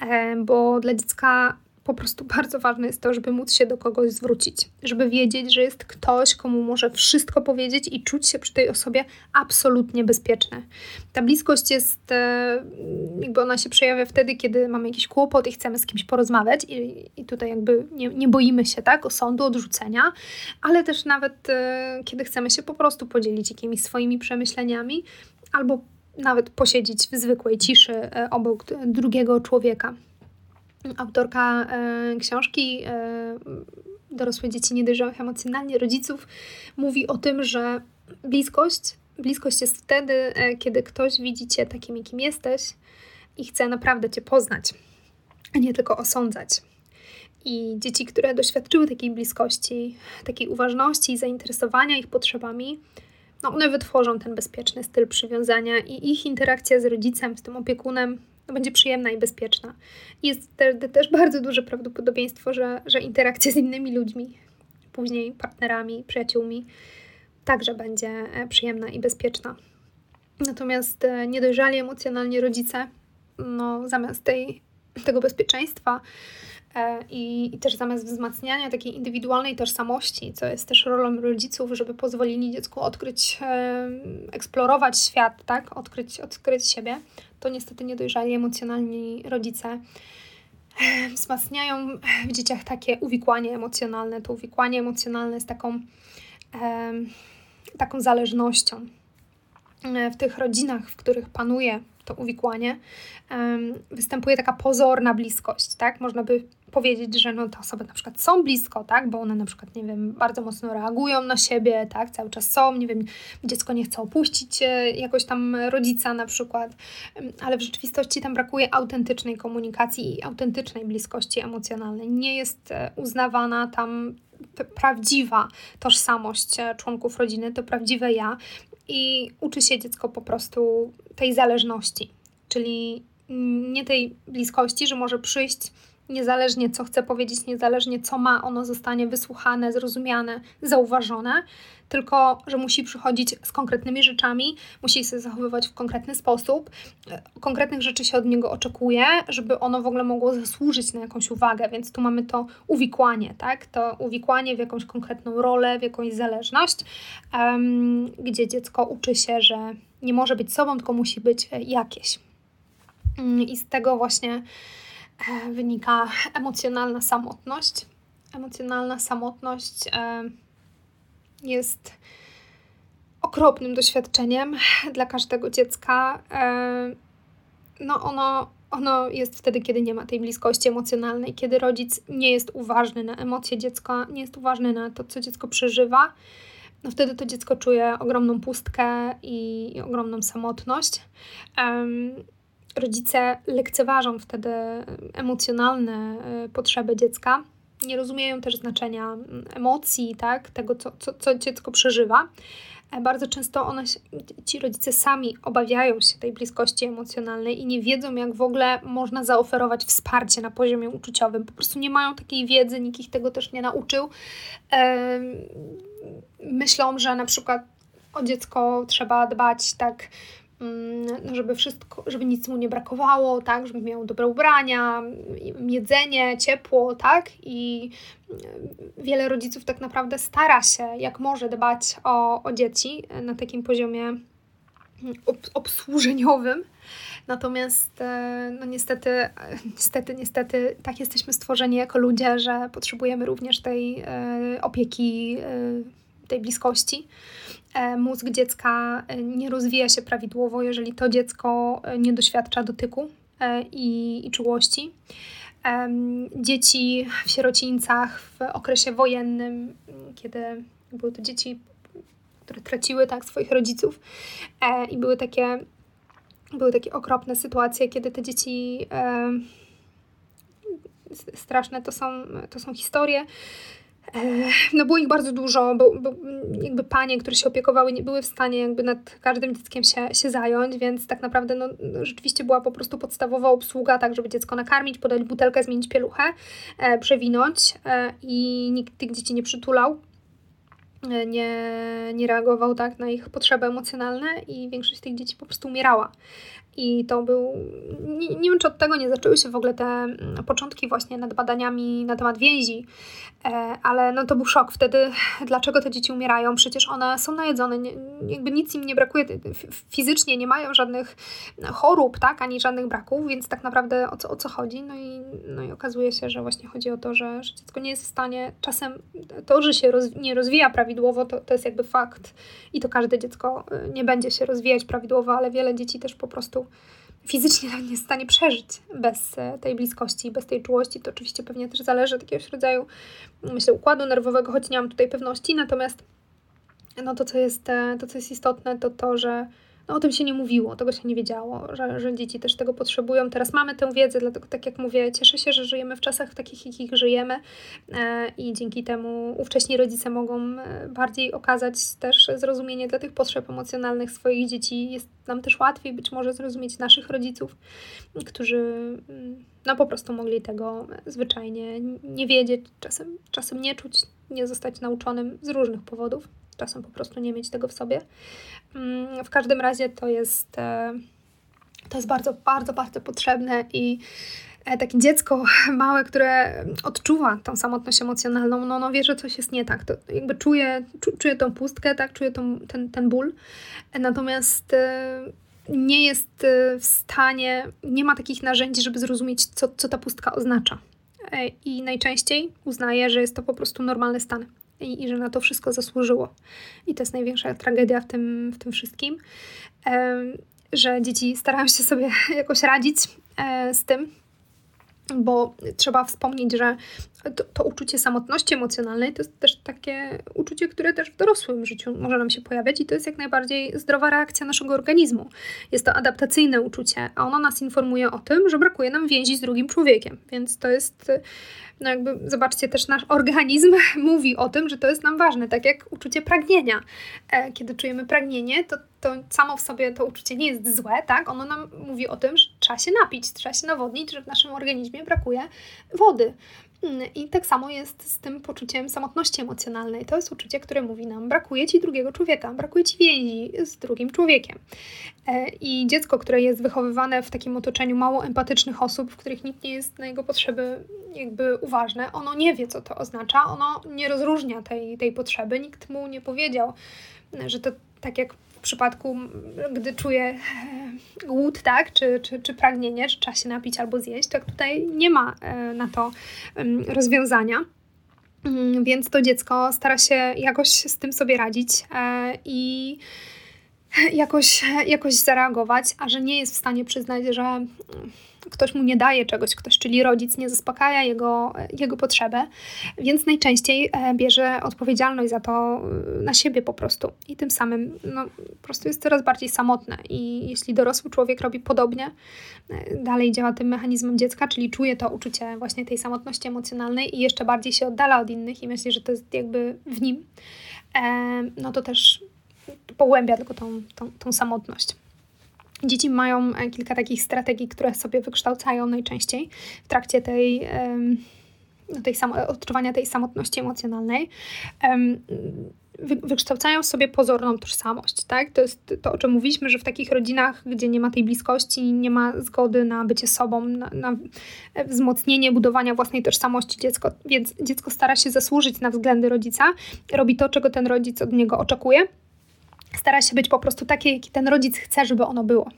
S1: e, bo dla dziecka po prostu bardzo ważne jest to, żeby móc się do kogoś zwrócić, żeby wiedzieć, że jest ktoś, komu może wszystko powiedzieć i czuć się przy tej osobie absolutnie bezpieczne. Ta bliskość jest, e, jakby ona się przejawia wtedy, kiedy mamy jakiś kłopot i chcemy z kimś porozmawiać i, i tutaj jakby nie, nie boimy się, tak, osądu, odrzucenia, ale też nawet e, kiedy chcemy się po prostu podzielić jakimiś swoimi przemyśleniami albo nawet posiedzieć w zwykłej ciszy e, obok drugiego człowieka. Autorka e, książki e, Dorosłe dzieci niedojrzałych emocjonalnie rodziców mówi o tym, że bliskość, bliskość jest wtedy, e, kiedy ktoś widzi cię takim, jakim jesteś i chce naprawdę cię poznać, a nie tylko osądzać. I dzieci, które doświadczyły takiej bliskości, takiej uważności i zainteresowania ich potrzebami, no one wytworzą ten bezpieczny styl przywiązania i ich interakcja z rodzicem, z tym opiekunem, będzie przyjemna i bezpieczna. Jest też, też bardzo duże prawdopodobieństwo, że, że interakcja z innymi ludźmi, później partnerami, przyjaciółmi, także będzie e, przyjemna i bezpieczna. Natomiast e, niedojrzali emocjonalnie rodzice, no zamiast tej, tego bezpieczeństwa, I, I, też zamiast wzmacniania takiej indywidualnej tożsamości, co jest też rolą rodziców, żeby pozwolili dziecku odkryć, e, eksplorować świat, tak? odkryć, odkryć siebie, to niestety niedojrzali emocjonalni rodzice e, wzmacniają w dzieciach takie uwikłanie emocjonalne. To uwikłanie emocjonalne jest taką, taką zależnością. W tych rodzinach, w których panuje to uwikłanie, występuje taka pozorna bliskość, tak? Można by powiedzieć, że no, te osoby na przykład są blisko, tak, bo one na przykład, nie wiem, bardzo mocno reagują na siebie, tak, cały czas są, nie wiem, dziecko nie chce opuścić e, jakoś tam rodzica na przykład, ale w rzeczywistości tam brakuje autentycznej komunikacji i autentycznej bliskości emocjonalnej. Nie jest e, uznawana tam prawdziwa tożsamość e, członków rodziny, to prawdziwe ja. I uczy się dziecko po prostu tej zależności, czyli nie tej bliskości, że może przyjść niezależnie co chce powiedzieć, niezależnie co ma, ono zostanie wysłuchane, zrozumiane, zauważone, tylko że musi przychodzić z konkretnymi rzeczami, musi się zachowywać w konkretny sposób, konkretnych rzeczy się od niego oczekuje, żeby ono w ogóle mogło zasłużyć na jakąś uwagę, więc tu mamy to uwikłanie, tak? To uwikłanie w jakąś konkretną rolę, w jakąś zależność, um, gdzie dziecko uczy się, że nie może być sobą, tylko musi być jakieś. I z tego właśnie E, wynika emocjonalna samotność. Emocjonalna samotność e, jest okropnym doświadczeniem dla każdego dziecka. E, no ono, ono jest wtedy, kiedy nie ma tej bliskości emocjonalnej, kiedy rodzic nie jest uważny na emocje dziecka, nie jest uważny na to, co dziecko przeżywa. No wtedy to dziecko czuje ogromną pustkę i, i ogromną samotność. Um, rodzice lekceważą wtedy emocjonalne e, potrzeby dziecka, nie rozumieją też znaczenia emocji, tak, tego, co, co, co dziecko przeżywa. E, bardzo często one, ci rodzice sami obawiają się tej bliskości emocjonalnej i nie wiedzą, jak w ogóle można zaoferować wsparcie na poziomie uczuciowym. Po prostu nie mają takiej wiedzy, nikt ich tego też nie nauczył. Myślą, że na przykład o dziecko trzeba dbać tak żeby wszystko, żeby nic mu nie brakowało, tak, żeby miał dobre ubrania, jedzenie, ciepło, tak, i mm, wiele rodziców tak naprawdę stara się, jak może dbać o, o dzieci na takim poziomie mm, ob, obsłużeniowym, Natomiast e, no niestety, niestety, niestety tak jesteśmy stworzeni jako ludzie, że potrzebujemy również tej e, opieki, e, tej bliskości. E, mózg dziecka e, nie rozwija się prawidłowo, jeżeli to dziecko e, nie doświadcza dotyku i, i czułości. Dzieci w sierocińcach w okresie wojennym, kiedy były to dzieci, które traciły tak swoich rodziców i były takie, były takie okropne sytuacje, kiedy te dzieci straszne to są, to są historie, no było ich bardzo dużo, bo, bo, jakby panie, które się opiekowały, nie były w stanie jakby nad każdym dzieckiem się, się zająć, więc tak naprawdę no, rzeczywiście była po prostu podstawowa obsługa, tak żeby dziecko nakarmić, podać butelkę, zmienić pieluchę, e, przewinąć e, i nikt tych dzieci nie przytulał, e, nie, nie reagował tak na ich potrzeby emocjonalne i większość tych dzieci po prostu umierała. I to był. Nie, nie, wiem, czy od tego nie zaczęły się w ogóle te mm, początki właśnie nad badaniami na temat więzi, e, ale no to był szok wtedy, dlaczego te dzieci umierają. Przecież one są najedzone, nie, jakby nic im nie brakuje fizycznie, nie mają żadnych chorób, tak, ani żadnych braków, więc tak naprawdę o co, o co chodzi? No i, no i okazuje się, że właśnie chodzi o to, że, że dziecko nie jest w stanie, czasem to, że się roz, nie rozwija prawidłowo, to, to jest jakby fakt i to każde dziecko y, nie będzie się rozwijać prawidłowo, ale wiele dzieci też po prostu fizycznie nie jest w stanie przeżyć bez e, tej bliskości, bez tej czułości. To oczywiście pewnie też zależy od jakiegoś rodzaju, myślę, układu nerwowego, choć nie mam tutaj pewności, natomiast no to, co jest, e, to, co jest istotne, to to, że no, o tym się nie mówiło, tego się nie wiedziało, że, że dzieci też tego potrzebują. Teraz mamy tę wiedzę, dlatego tak jak mówię, cieszę się, że żyjemy w czasach takich, jakich żyjemy e, i dzięki temu ówcześni rodzice mogą e, bardziej okazać też zrozumienie dla tych potrzeb emocjonalnych swoich dzieci. Jest nam też łatwiej być może zrozumieć naszych rodziców, którzy mm, no po prostu mogli tego zwyczajnie nie wiedzieć, czasem, czasem nie czuć, nie zostać nauczonym z różnych powodów czasem po prostu nie mieć tego w sobie. Mm, w każdym razie to jest, e, to jest bardzo, bardzo, bardzo potrzebne i e, takie dziecko małe, które odczuwa tą samotność emocjonalną, no, no wie, że coś jest nie tak. To jakby czuje, czuje tą pustkę, tak, czuje tą, ten, ten ból. Natomiast e, nie jest w stanie, nie ma takich narzędzi, żeby zrozumieć, co, co ta pustka oznacza. I najczęściej uznaje, że jest to po prostu normalny stan i, i że na to wszystko zasłużyło. I to jest największa tragedia w tym, w tym wszystkim, że dzieci starają się sobie jakoś radzić e, z tym, bo trzeba wspomnieć, że to, to, uczucie samotności emocjonalnej to jest też takie uczucie, które też w dorosłym życiu może nam się pojawiać i to jest jak najbardziej zdrowa reakcja naszego organizmu. Jest to adaptacyjne uczucie, a ono nas informuje o tym, że brakuje nam więzi z drugim człowiekiem, więc to jest no jakby zobaczcie, też nasz organizm mówi o tym, że to jest nam ważne, tak jak uczucie pragnienia. E, kiedy czujemy pragnienie, to, to samo w sobie to uczucie nie jest złe, tak? Ono nam mówi o tym, że trzeba się napić, trzeba się nawodnić, że w naszym organizmie brakuje wody. I tak samo jest z tym poczuciem samotności emocjonalnej. To jest uczucie, które mówi nam: brakuje ci drugiego człowieka, brakuje ci więzi z drugim człowiekiem. E, I dziecko, które jest wychowywane w takim otoczeniu mało empatycznych osób, w których nikt nie jest na jego potrzeby jakby uważne, ono nie wie, co to oznacza, ono nie rozróżnia tej, tej potrzeby, nikt mu nie powiedział, że to tak jak przypadku, gdy czuję e, głód, tak, czy, czy, czy pragnienie, że trzeba się napić albo zjeść, tak tutaj nie ma e, na to rozwiązania. Mm, więc to dziecko stara się jakoś z tym sobie radzić e, i jakoś, jakoś zareagować, a że nie jest w stanie przyznać, że ktoś mu nie daje czegoś, ktoś, czyli rodzic, nie zaspokaja jego, jego potrzebę, więc najczęściej e, bierze odpowiedzialność za to e, na siebie po prostu i tym samym no, po prostu jest coraz bardziej samotne i jeśli dorosły człowiek robi podobnie, e, dalej działa tym mechanizmem dziecka, czyli czuje to uczucie właśnie tej samotności emocjonalnej i jeszcze bardziej się oddala od innych i myśli, że to jest jakby w nim, no to też pogłębia tylko tą, tą, tą samotność. Dzieci mają e, kilka takich strategii, które sobie wykształcają najczęściej w trakcie tej, no, tej samo, odczuwania tej samotności emocjonalnej. wykształcają sobie pozorną tożsamość, tak? To jest to, o czym mówiliśmy, że w takich rodzinach, gdzie nie ma tej bliskości, nie ma zgody na bycie sobą, na, na wzmocnienie budowania własnej tożsamości dziecko, więc dziecko stara się zasłużyć na względy rodzica, robi to, czego ten rodzic od niego oczekuje, stara się być po prostu takie, jaki ten rodzic chce, żeby ono było.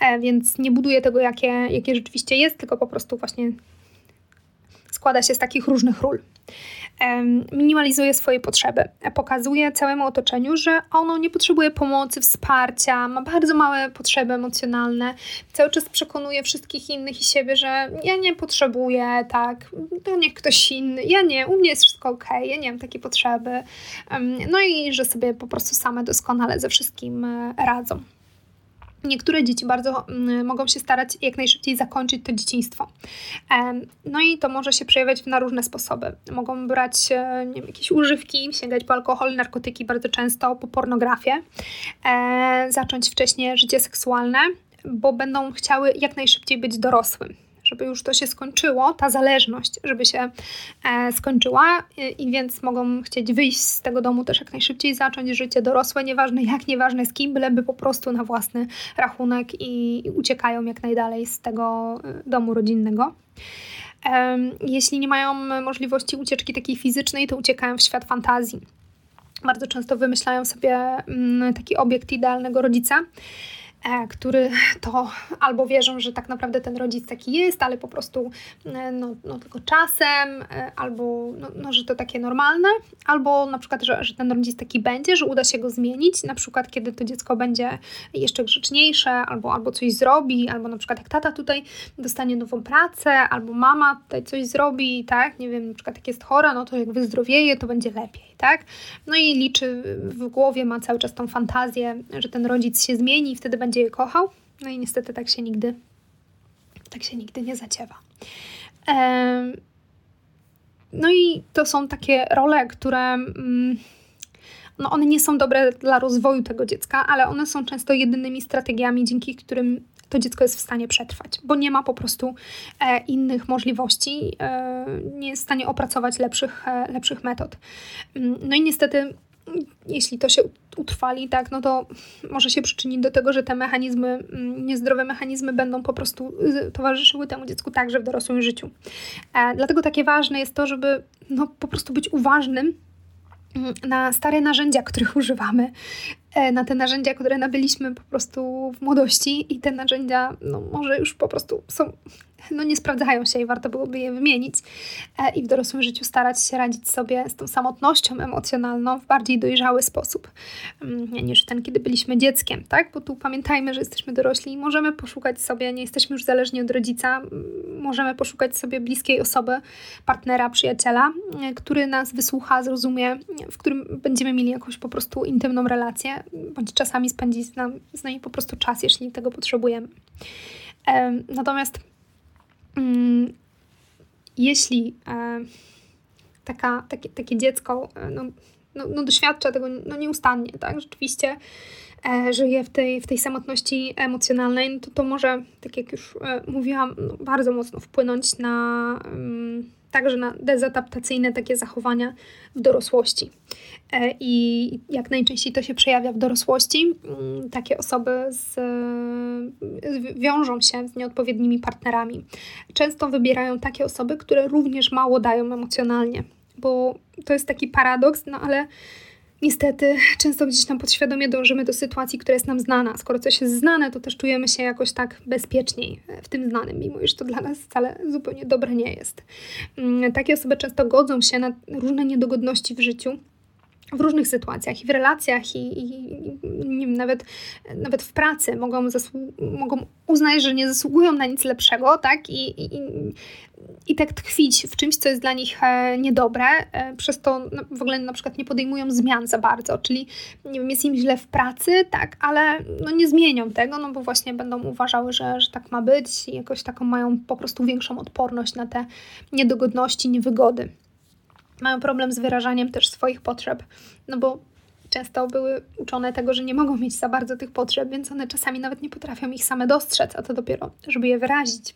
S1: E, więc nie buduje tego, jakie, jakie rzeczywiście jest, tylko po prostu właśnie składa się z takich różnych ról. E, minimalizuje swoje potrzeby, e, pokazuje całemu otoczeniu, że ono nie potrzebuje pomocy, wsparcia, ma bardzo małe potrzeby emocjonalne, cały czas przekonuje wszystkich innych i siebie, że ja nie potrzebuję, tak, to niech ktoś inny, ja nie, u mnie jest wszystko ok, ja nie mam takiej potrzeby. No i że sobie po prostu same doskonale ze wszystkim radzą. Niektóre dzieci bardzo mm, mogą się starać jak najszybciej zakończyć to dzieciństwo. No i to może się przejawiać na różne sposoby. Mogą brać e, wiem, jakieś używki, sięgać po alkohol, narkotyki bardzo często, po pornografię, e, zacząć wcześniej życie seksualne, bo będą chciały jak najszybciej być dorosłym żeby już to się skończyło, ta zależność, żeby się e, skończyła i, więc mogą chcieć wyjść z tego domu też jak najszybciej, zacząć życie dorosłe, nieważne jak, nieważne z kim, byleby po prostu na własny rachunek i, i uciekają jak najdalej z tego e, domu rodzinnego. Jeśli nie mają możliwości ucieczki takiej fizycznej, to uciekają w świat fantazji. Bardzo często wymyślają sobie mm, taki obiekt idealnego rodzica który to albo wierzą, że tak naprawdę ten rodzic taki jest, ale po prostu e, no, no tylko czasem, e, albo no, no, że to takie normalne, albo na przykład, że, że ten rodzic taki będzie, że uda się go zmienić, na przykład kiedy to dziecko będzie jeszcze grzeczniejsze, albo, albo coś zrobi, albo na przykład jak tata tutaj dostanie nową pracę, albo mama tutaj coś zrobi, tak, nie wiem, na przykład jak jest chora, no to jak wyzdrowieje, to będzie lepiej, tak, no i liczy w głowie, ma cały czas tą fantazję, że ten rodzic się zmieni i wtedy będzie je kochał. No i niestety tak się nigdy, tak się nigdy nie zaciewa. No i to są takie role, które mm, no one nie są dobre dla rozwoju tego dziecka, ale one są często jedynymi strategiami, dzięki którym to dziecko jest w stanie przetrwać, bo nie ma po prostu e, innych możliwości, e, nie jest w stanie opracować lepszych, e, lepszych metod. Mm, no i niestety jeśli to się utrwali, tak, no to może się przyczynić do tego, że te mechanizmy, mm, niezdrowe mechanizmy będą po prostu y, towarzyszyły temu dziecku także w dorosłym życiu. E, dlatego takie ważne jest to, żeby no, po prostu być uważnym mm, na stare narzędzia, których używamy, na te narzędzia, które nabyliśmy po prostu w młodości i te narzędzia no, może już po prostu są no nie sprawdzają się i warto byłoby je wymienić e, i w dorosłym życiu starać się radzić sobie z tą samotnością emocjonalną w bardziej dojrzały sposób mm, niż ten, kiedy byliśmy dzieckiem, tak? Bo tu pamiętajmy, że jesteśmy dorośli i możemy poszukać sobie, nie jesteśmy już zależni od rodzica, możemy poszukać sobie bliskiej osoby, partnera, przyjaciela, e, który nas wysłucha, zrozumie, w którym będziemy mieli jakąś po prostu intymną relację, bądź czasami spędzić z nami, z nami po prostu czas, jeśli tego potrzebujemy. Natomiast Mm, jeśli e, taka, takie, takie dziecko e, no, no, no, doświadcza tego no, nieustannie, tak, rzeczywiście e, żyje w tej, w tej samotności emocjonalnej, no to to może, tak jak już mówiłam, no, bardzo mocno wpłynąć na... Także na dezadaptacyjne takie zachowania w dorosłości. E, I jak najczęściej to się przejawia w dorosłości, mm, takie osoby z, wiążą się z nieodpowiednimi partnerami. Często wybierają takie osoby, które również mało dają emocjonalnie, bo to jest taki paradoks, no ale niestety często gdzieś tam podświadomie dążymy do sytuacji, która jest nam znana. Skoro coś jest znane, to też czujemy się jakoś tak bezpieczniej w tym znanym, mimo iż to dla nas wcale zupełnie dobre nie jest. Mm, takie osoby często godzą się na różne niedogodności w życiu w różnych sytuacjach i w relacjach, i, i, i nawet, nawet w pracy mogą, mogą uznać, że nie zasługują na nic lepszego, tak? I, i, i tak tkwić w czymś, co jest dla nich e, niedobre, e, przez to w ogóle na przykład nie podejmują zmian za bardzo, czyli nie wiem, jest im źle w pracy, tak, ale no, nie zmienią tego, no bo właśnie będą uważały, że, że tak ma być i jakoś taką mają po prostu większą odporność na te niedogodności, niewygody mają problem z wyrażaniem też swoich potrzeb, no bo często były uczone tego, że nie mogą mieć za bardzo tych potrzeb, więc one czasami nawet nie potrafią ich same dostrzec, a to dopiero, żeby je wyrazić.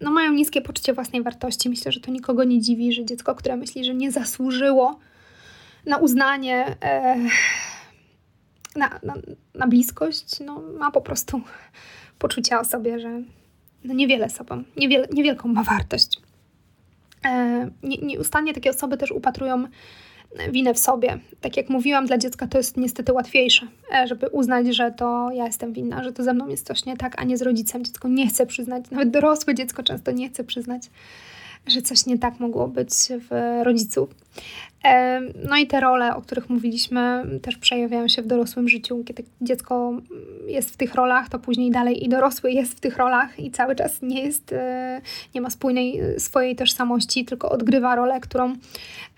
S1: No, mają niskie poczucie własnej wartości. Myślę, że to nikogo nie dziwi, że dziecko, które myśli, że nie zasłużyło na uznanie, e, na, na, na bliskość, no, ma po prostu poczucie o sobie, że no niewiele sobą, niewiele, niewielką ma wartość. E, nie, nieustannie takie osoby też upatrują winę w sobie. Tak jak mówiłam, dla dziecka to jest niestety łatwiejsze, e, żeby uznać, że to ja jestem winna, że to ze mną jest coś nie tak, a nie z rodzicem. Dziecko nie chce przyznać, nawet dorosłe dziecko często nie chce przyznać, że coś nie tak mogło być w rodziców. No i te role, o których mówiliśmy, też przejawiają się w dorosłym życiu. Kiedy dziecko jest w tych rolach, to później dalej i dorosły jest w tych rolach i cały czas nie jest, e, nie ma spójnej e, swojej tożsamości, tylko odgrywa rolę, którą,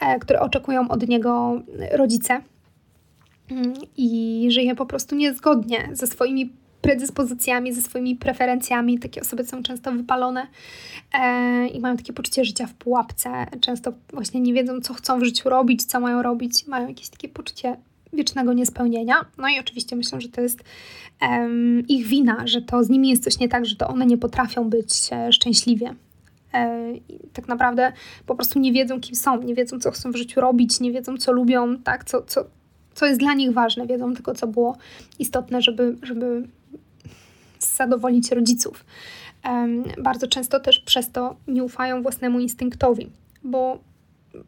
S1: e, które oczekują od niego rodzice. Mm, I żyje po prostu niezgodnie ze swoimi predyspozycjami, ze swoimi preferencjami. Takie osoby są często wypalone e, i mają takie poczucie życia w pułapce. Często właśnie nie wiedzą, co chcą w życiu robić, co mają robić. Mają jakieś takie poczucie wiecznego niespełnienia. No i oczywiście myślę, że to jest um, ich wina, że to z nimi jest coś nie tak, że to one nie potrafią być e, szczęśliwie. E, tak naprawdę po prostu nie wiedzą, kim są, nie wiedzą, co chcą w życiu robić, nie wiedzą, co lubią, tak, co, co, co jest dla nich ważne, wiedzą tylko, co było istotne, żeby, żeby zadowolić rodziców. Bardzo często też przez to nie ufają własnemu instynktowi, bo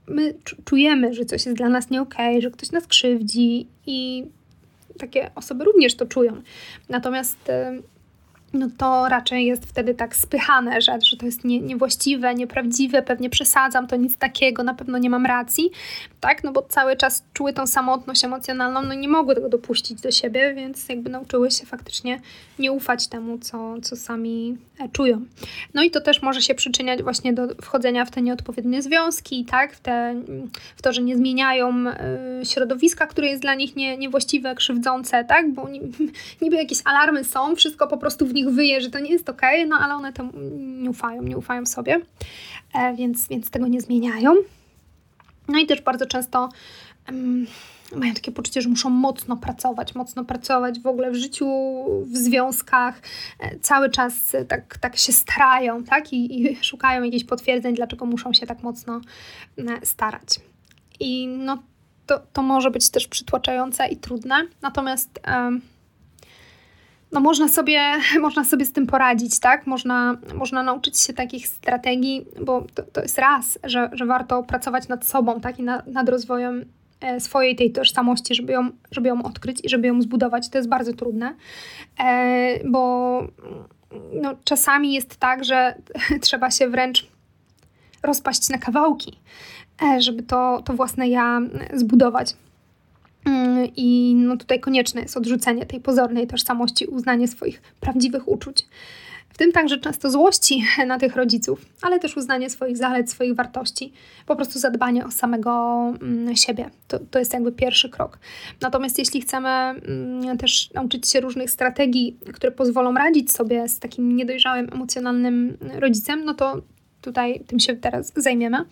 S1: my czujemy, że coś jest dla nas nie okay, że ktoś nas krzywdzi i takie osoby również to czują. Natomiast no to raczej jest wtedy tak spychane, że, że to jest nie, niewłaściwe, nieprawdziwe, pewnie przesadzam, to nic takiego, na pewno nie mam racji, tak? No bo cały czas czuły tą samotność emocjonalną, no nie mogły tego dopuścić do siebie, więc jakby nauczyły się faktycznie nie ufać temu, co, co sami e, czują. No i to też może się przyczyniać właśnie do wchodzenia w te nieodpowiednie związki, tak? W, te, w to, że nie zmieniają y, środowiska, które jest dla nich nie, niewłaściwe, krzywdzące, tak? Bo niby jakieś alarmy są, wszystko po prostu w nich nich wyje, że to nie jest ok, no ale one to nie ufają, nie ufają sobie, e, więc, więc tego nie zmieniają. No i też bardzo często um, mają takie poczucie, że muszą mocno pracować, mocno pracować w ogóle w życiu, w związkach, e, cały czas tak, tak się starają, tak? I, I szukają jakichś potwierdzeń, dlaczego muszą się tak mocno e, starać. I no, to, to może być też przytłaczające i trudne, natomiast no można sobie, można sobie z tym poradzić, tak? Można, można nauczyć się takich strategii, bo to, to jest raz, że, że warto pracować nad sobą, tak? I na, nad rozwojem e, swojej tej tożsamości, żeby ją, żeby ją odkryć i żeby ją zbudować. To jest bardzo trudne, e, bo no, czasami jest tak, że trzeba się wręcz rozpaść na kawałki, e, żeby to, to własne ja zbudować. Mm, I no tutaj konieczne jest odrzucenie tej pozornej tożsamości, uznanie swoich prawdziwych uczuć. W tym także często złości na tych rodziców, ale też uznanie swoich zalet, swoich wartości, po prostu zadbanie o samego mm, siebie. To, to jest jakby pierwszy krok. Natomiast jeśli chcemy mm, też nauczyć się różnych strategii, które pozwolą radzić sobie z takim niedojrzałym, emocjonalnym rodzicem, no to tutaj tym się teraz zajmiemy.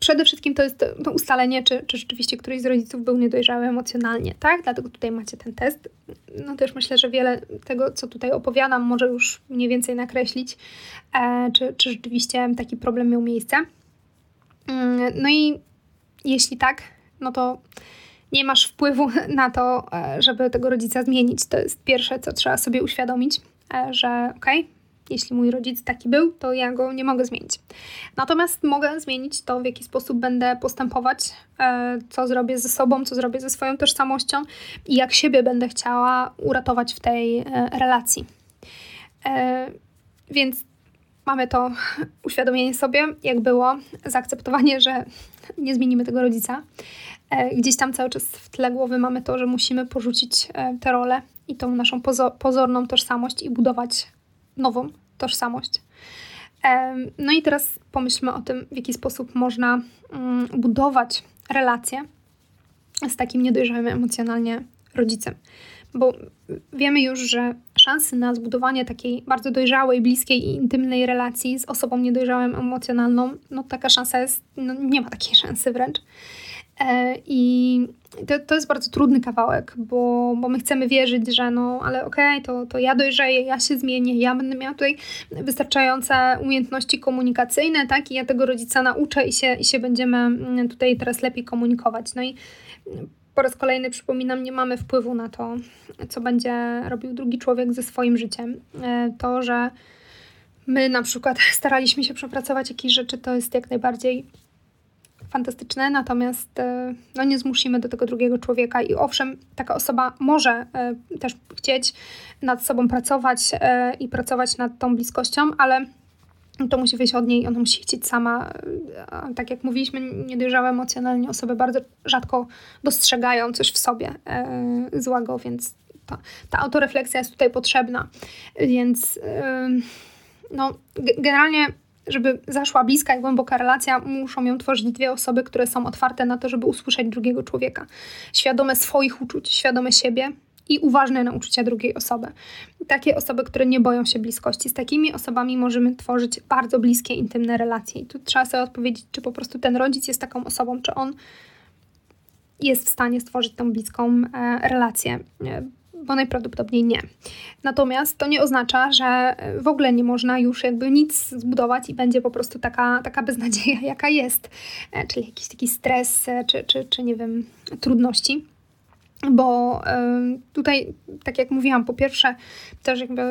S1: Przede wszystkim to jest to ustalenie, czy, czy rzeczywiście któryś z rodziców był niedojrzały emocjonalnie, tak? Dlatego tutaj macie ten test. No też myślę, że wiele tego, co tutaj opowiadam, może już mniej więcej nakreślić, e, czy, czy rzeczywiście taki problem miał miejsce. Mm, no i jeśli tak, no to nie masz wpływu na to, e, żeby tego rodzica zmienić. To jest pierwsze, co trzeba sobie uświadomić, e, że okej, okay, jeśli mój rodzic taki był, to ja go nie mogę zmienić. Natomiast mogę zmienić to, w jaki sposób będę postępować, e, co zrobię ze sobą, co zrobię ze swoją tożsamością i jak siebie będę chciała uratować w tej e, relacji. E, więc mamy to uświadomienie sobie, jak było, zaakceptowanie, że nie zmienimy tego rodzica. Gdzieś tam cały czas w tle głowy mamy to, że musimy porzucić tę rolę i tą naszą pozorną tożsamość i budować nową tożsamość. No i teraz pomyślmy o tym, w jaki sposób można mm, budować relacje z takim niedojrzałym emocjonalnie rodzicem. Bo wiemy już, że szansy na zbudowanie takiej bardzo dojrzałej, bliskiej i intymnej relacji z osobą niedojrzałą emocjonalną, no taka szansa jest, no nie ma takiej szansy wręcz. E, I to, to jest bardzo trudny kawałek, bo, bo my chcemy wierzyć, że no, ale okej, okay, to, to ja dojrzeję, ja się zmienię, ja będę miała tutaj wystarczające umiejętności komunikacyjne, tak, i ja tego rodzica nauczę i się, i się będziemy mm, tutaj teraz lepiej komunikować. No i po raz kolejny przypominam, nie mamy wpływu na to, co będzie robił drugi człowiek ze swoim życiem. E, to, że my na przykład staraliśmy się przepracować jakieś rzeczy, to jest jak najbardziej fantastyczne, natomiast e, no, nie zmusimy do tego drugiego człowieka i owszem, taka osoba może e, też chcieć nad sobą pracować e, i pracować nad tą bliskością, ale to musi wyjść od niej, ona musi chcieć sama. Tak jak mówiliśmy, niedojrzałe emocjonalnie osoby bardzo rzadko dostrzegają coś w sobie złego, więc ta, ta autorefleksja jest tutaj potrzebna. Więc no, generalnie żeby zaszła bliska i głęboka relacja, muszą ją tworzyć dwie osoby, które są otwarte na to, żeby usłyszeć drugiego człowieka. Świadome swoich uczuć, świadome siebie i uważne na uczucia drugiej osoby. Takie osoby, które nie boją się bliskości. Z takimi osobami możemy tworzyć bardzo bliskie, intymne relacje. I tu trzeba sobie odpowiedzieć, czy po prostu ten rodzic jest taką osobą, czy on jest w stanie stworzyć tą bliską relację bo najprawdopodobniej nie. Natomiast to nie oznacza, że w ogóle nie można już jakby nic zbudować i będzie po prostu taka, taka beznadzieja, jaka jest, czyli jakiś taki stres, czy, czy, czy nie wiem, trudności bo tutaj, tak jak mówiłam, po pierwsze, też jakby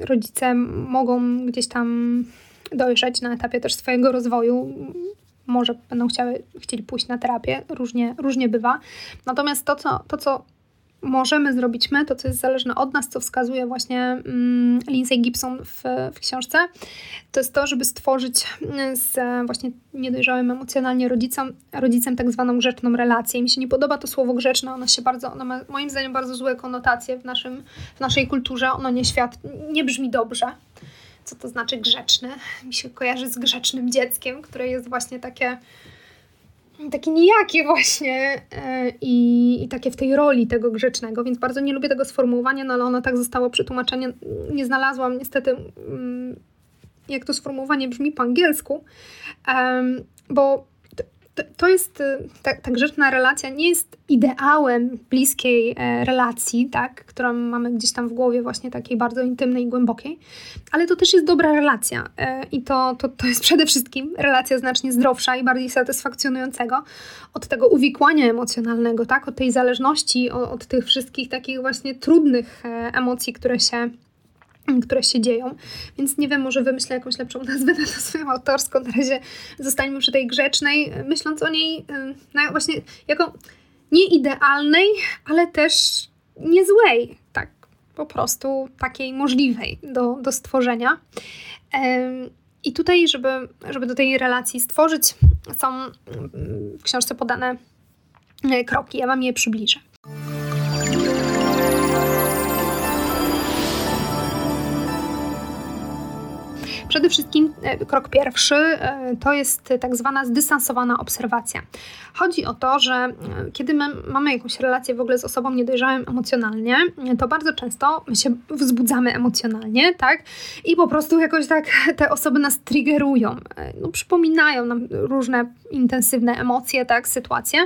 S1: rodzice mogą gdzieś tam dojrzeć na etapie też swojego rozwoju. Może będą chciały, chcieli pójść na terapię, różnie, różnie bywa. Natomiast to co, to, co możemy zrobić my, to co jest zależne od nas, co wskazuje właśnie mm, Lindsay Gibson w, w książce, to jest to, żeby stworzyć mm, z właśnie niedojrzałym emocjonalnie rodzicem, rodzicem tak zwaną grzeczną relację. Mi się nie podoba to słowo grzeczne, ono się bardzo, ono ma moim zdaniem bardzo złe konotacje w, naszym, w naszej kulturze, ono nie świat, nie brzmi dobrze. Co to znaczy grzeczny? Mi się kojarzy z grzecznym dzieckiem, które jest właśnie takie takie nijakie właśnie e, i, i, takie w tej roli tego grzecznego, więc bardzo nie lubię tego sformułowania, no ale ono tak zostało przetłumaczenie. Nie znalazłam niestety, mm, jak to sformułowanie brzmi po angielsku, bo to jest, y, ta, ta grzeczna relacja nie jest ideałem bliskiej e, relacji, tak, którą mamy gdzieś tam w głowie, właśnie takiej bardzo intymnej i głębokiej, ale to też jest dobra relacja e, i to, to, to jest przede wszystkim relacja znacznie zdrowsza i bardziej satysfakcjonującego od tego uwikłania emocjonalnego, tak, od tej zależności, od, od tych wszystkich takich właśnie trudnych e, emocji, które się które się dzieją. Więc nie wiem, może wymyślę jakąś lepszą nazwę na to swoją autorską. Na razie zostańmy przy tej grzecznej, myśląc o niej no właśnie jako nie idealnej, ale też nie złej. Tak, po prostu takiej możliwej do, do stworzenia. I tutaj, żeby, żeby do tej relacji stworzyć, są w książce podane e, kroki. Ja Wam je przybliżę. Przede wszystkim e, krok pierwszy e, to jest tak zwana zdystansowana obserwacja. Chodzi o to, że e, kiedy my mamy jakąś relację w ogóle z osobą niedojrzałym emocjonalnie, to bardzo często my się wzbudzamy emocjonalnie, tak? I po prostu jakoś tak te osoby nas triggerują, no, przypominają nam różne intensywne emocje, tak, sytuacje.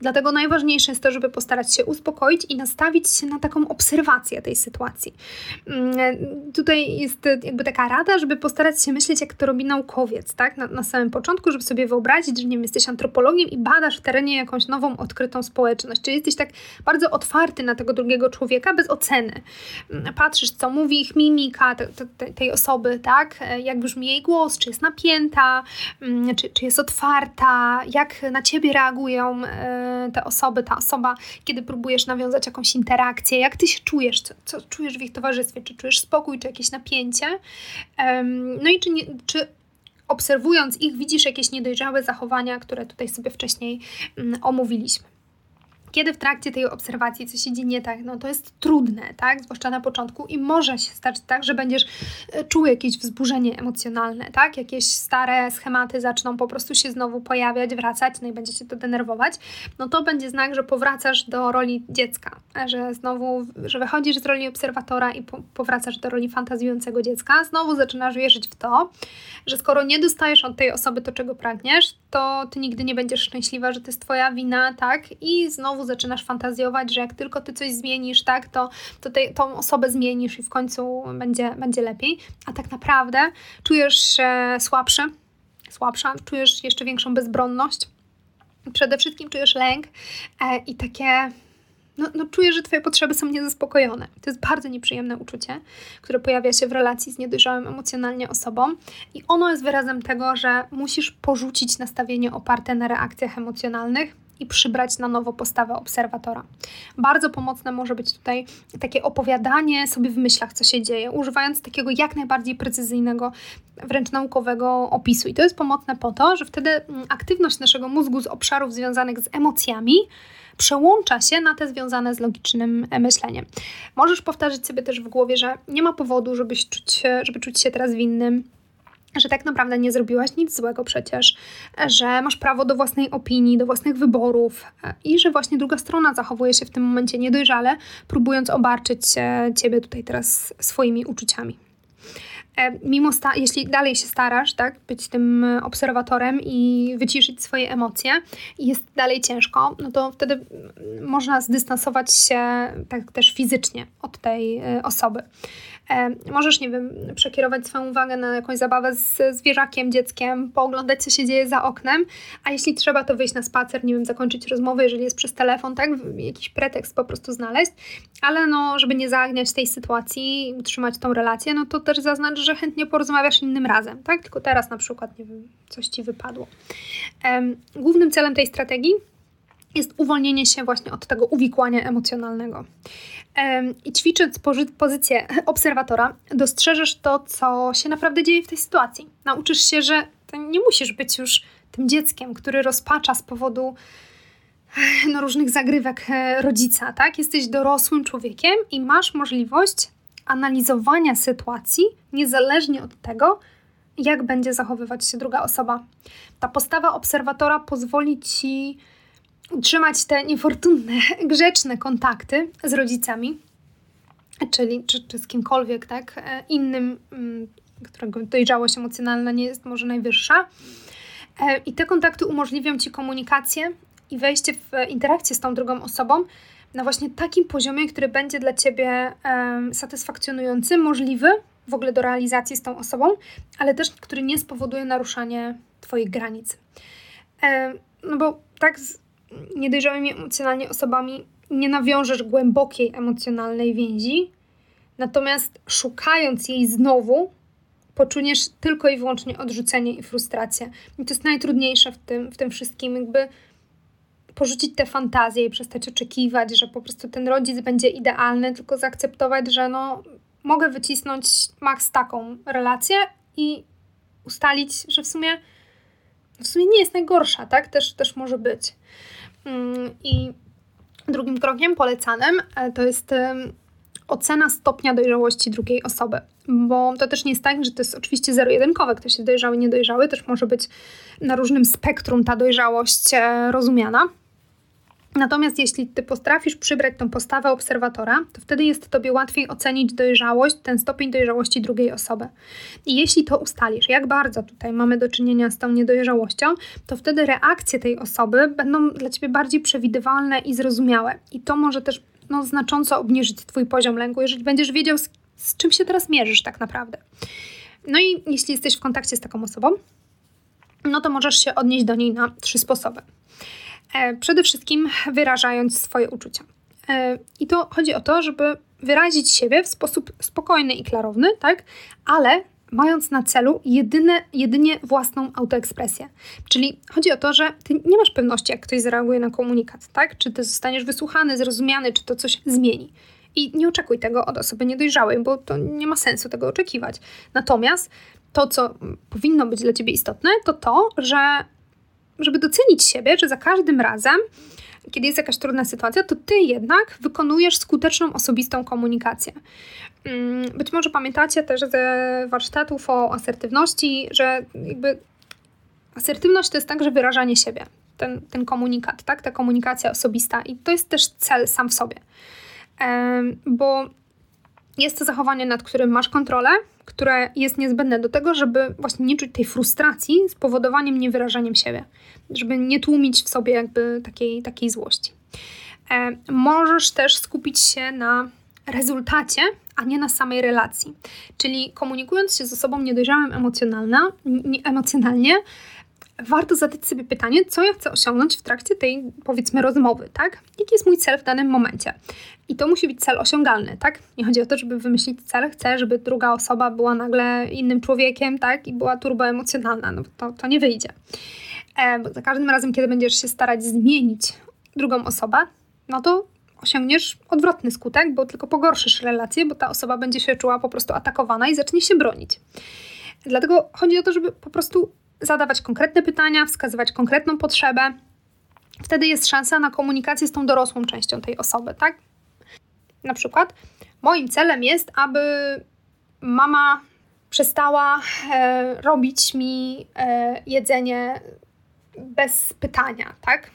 S1: Dlatego najważniejsze jest to, żeby postarać się uspokoić i nastawić się na taką obserwację tej sytuacji. Mm, tutaj jest jakby taka rada, żeby postarać się myśleć, jak to robi naukowiec, tak, na, na samym początku, żeby sobie wyobrazić, że nie wiem, jesteś antropologiem i badasz w terenie jakąś nową, odkrytą społeczność, czyli jesteś tak bardzo otwarty na tego drugiego człowieka bez oceny. Patrzysz, co mówi ich mimika te, te, tej osoby, tak, jak brzmi jej głos, czy jest napięta, mm, czy, czy jest otwarta, jak na ciebie reagują e, te osoby, ta osoba, kiedy próbujesz nawiązać jakąś interakcję, jak ty się czujesz, co, co czujesz w ich towarzystwie, czy czujesz spokój, czy jakieś napięcie. No i czy, nie, czy obserwując ich, widzisz jakieś niedojrzałe zachowania, które tutaj sobie wcześniej mm, omówiliśmy kiedy w trakcie tej obserwacji coś idzie nie tak, no to jest trudne, tak? Zwłaszcza na początku i może się stać tak, że będziesz e, czuł jakieś wzburzenie emocjonalne, tak? Jakieś stare schematy zaczną po prostu się znowu pojawiać, wracać, no i będzie cię to denerwować. No to będzie znak, że powracasz do roli dziecka, że znowu, że wychodzisz z roli obserwatora i po, powracasz do roli fantazjującego dziecka. Znowu zaczynasz wierzyć w to, że skoro nie dostajesz od tej osoby to, czego pragniesz, to ty nigdy nie będziesz szczęśliwa, że to jest twoja wina, tak? I znowu zaczynasz fantazjować, że jak tylko ty coś zmienisz, tak, to, to tej, tą osobę zmienisz i w końcu będzie, będzie lepiej. A tak naprawdę czujesz się słabszy, słabsza, czujesz jeszcze większą bezbronność. Przede wszystkim czujesz lęk e, i takie no, no czujesz, że Twoje potrzeby są niezaspokojone. To jest bardzo nieprzyjemne uczucie, które pojawia się w relacji z niedojrzałym emocjonalnie osobą i ono jest wyrazem tego, że musisz porzucić nastawienie oparte na reakcjach emocjonalnych i przybrać na nowo postawę obserwatora. Bardzo pomocne może być tutaj takie opowiadanie sobie w myślach, co się dzieje, używając takiego jak najbardziej precyzyjnego, wręcz naukowego opisu. I to jest pomocne po to, że wtedy mm, aktywność naszego mózgu z obszarów związanych z emocjami przełącza się na te związane z logicznym e, myśleniem. Możesz powtarzać sobie też w głowie, że nie ma powodu, żebyś czuć, żeby czuć się teraz winnym że tak naprawdę nie zrobiłaś nic złego przecież, że masz prawo do własnej opinii, do własnych wyborów e, i że właśnie druga strona zachowuje się w tym momencie niedojrzale, próbując obarczyć ciebie tutaj teraz swoimi uczuciami. E, mimo jeśli dalej się starasz, tak, być tym obserwatorem i wyciszyć swoje emocje i jest dalej ciężko, no to wtedy można zdystansować się tak też fizycznie od tej e, osoby. E, możesz, nie wiem, przekierować swoją uwagę na jakąś zabawę z zwierzakiem, dzieckiem, pooglądać, co się dzieje za oknem, a jeśli trzeba, to wyjść na spacer, nie wiem, zakończyć rozmowę, jeżeli jest przez telefon, tak, jakiś pretekst po prostu znaleźć, ale no, żeby nie zaagniać tej sytuacji utrzymać tą relację, no to też zaznacz, że chętnie porozmawiasz innym razem, tak, tylko teraz na przykład, nie wiem, coś Ci wypadło. Głównym celem tej strategii jest uwolnienie się właśnie od tego uwikłania emocjonalnego. I ćwicząc pozycję obserwatora, dostrzeżesz to, co się naprawdę dzieje w tej sytuacji. Nauczysz się, że nie musisz być już tym dzieckiem, który rozpacza z powodu no, różnych zagrywek e, rodzica, tak? Jesteś dorosłym człowiekiem i masz możliwość analizowania sytuacji niezależnie od tego, jak będzie zachowywać się druga osoba. Ta postawa obserwatora pozwoli ci utrzymać te niefortunne, grzeczne kontakty z rodzicami, czyli czy, czy z kimkolwiek, tak, e, innym, mm, którego dojrzałość emocjonalna nie jest może najwyższa. E, I te kontakty umożliwią Ci komunikację i wejście w interakcję z tą drugą osobą na właśnie takim poziomie, który będzie dla Ciebie satysfakcjonujący, możliwy w ogóle do realizacji z tą osobą, ale też który nie spowoduje naruszania Twoich granic. E, no bo tak niedojrzałymi emocjonalnie osobami nie nawiążesz głębokiej emocjonalnej więzi, natomiast szukając jej znowu, poczuniesz tylko i wyłącznie odrzucenie i frustrację. I to jest najtrudniejsze w tym, w tym wszystkim, jakby porzucić te fantazje i przestać oczekiwać, że po prostu ten rodzic będzie idealny, tylko zaakceptować, że no, mogę wycisnąć maks taką relację i ustalić, że w sumie w sumie nie jest najgorsza, tak? Też, też może być. Mm, I drugim krokiem polecanym e, to jest ocena stopnia dojrzałości drugiej osoby. Bo to też nie jest tak, że to jest oczywiście zero-jedynkowe. Ktoś jest dojrzały, niedojrzały, też może być na różnym spektrum ta dojrzałość e, rozumiana. Natomiast jeśli ty potrafisz przybrać tą postawę obserwatora, to wtedy jest tobie łatwiej ocenić dojrzałość, ten stopień dojrzałości drugiej osoby. I jeśli to ustalisz, jak bardzo tutaj mamy do czynienia z tą niedojrzałością, to wtedy reakcje tej osoby będą dla ciebie bardziej przewidywalne i zrozumiałe. I to może też no, znacząco obniżyć twój poziom lęku, jeżeli będziesz wiedział, z, z czym się teraz mierzysz tak naprawdę. No i jeśli jesteś w kontakcie z taką osobą, no to możesz się odnieść do niej na trzy sposoby. E, przede wszystkim wyrażając swoje uczucia. E, I to chodzi o to, żeby wyrazić siebie w sposób spokojny i klarowny, tak? Ale mając na celu jedyne, jedynie własną autoekspresję. Czyli chodzi o to, że ty nie masz pewności, jak ktoś zareaguje na komunikat, tak? Czy ty zostaniesz wysłuchany, zrozumiany, czy to coś zmieni. I nie oczekuj tego od osoby niedojrzałej, bo to nie ma sensu tego oczekiwać. Natomiast to, co powinno być dla ciebie istotne, to to, że żeby docenić siebie, że za każdym razem, kiedy jest jakaś trudna sytuacja, to ty jednak wykonujesz skuteczną osobistą komunikację. Mm, być może pamiętacie też ze warsztatów o asertywności, że jakby asertywność to jest także wyrażanie siebie, ten, ten komunikat, tak? ta komunikacja osobista i to jest też cel sam w sobie. Bo jest to zachowanie, nad którym masz kontrolę, które jest niezbędne do tego, żeby właśnie nie czuć tej frustracji z powodowaniem niewyrażaniem siebie, żeby nie tłumić w sobie jakby takiej, takiej złości. E, możesz też skupić się na rezultacie, a nie na samej relacji. Czyli komunikując się z osobą niedojrzałym emocjonalna, nie, emocjonalnie, warto zadać sobie pytanie, co ja chcę osiągnąć w trakcie tej, powiedzmy, rozmowy, tak? Jaki jest mój cel w danym momencie? I to musi być cel osiągalny, tak? Nie chodzi o to, żeby wymyślić cel, chcę, żeby druga osoba była nagle innym człowiekiem, tak? I była turboemocjonalna, no to, to nie wyjdzie. E, bo za każdym razem, kiedy będziesz się starać zmienić drugą osobę, no to osiągniesz odwrotny skutek, bo tylko pogorszysz relację, bo ta osoba będzie się czuła po prostu atakowana i zacznie się bronić. Dlatego chodzi o to, żeby po prostu zadawać konkretne pytania, wskazywać konkretną potrzebę. Wtedy jest szansa na komunikację z tą dorosłą częścią tej osoby, tak? Na przykład, moim celem jest, aby mama przestała e, robić mi e, jedzenie bez pytania, tak?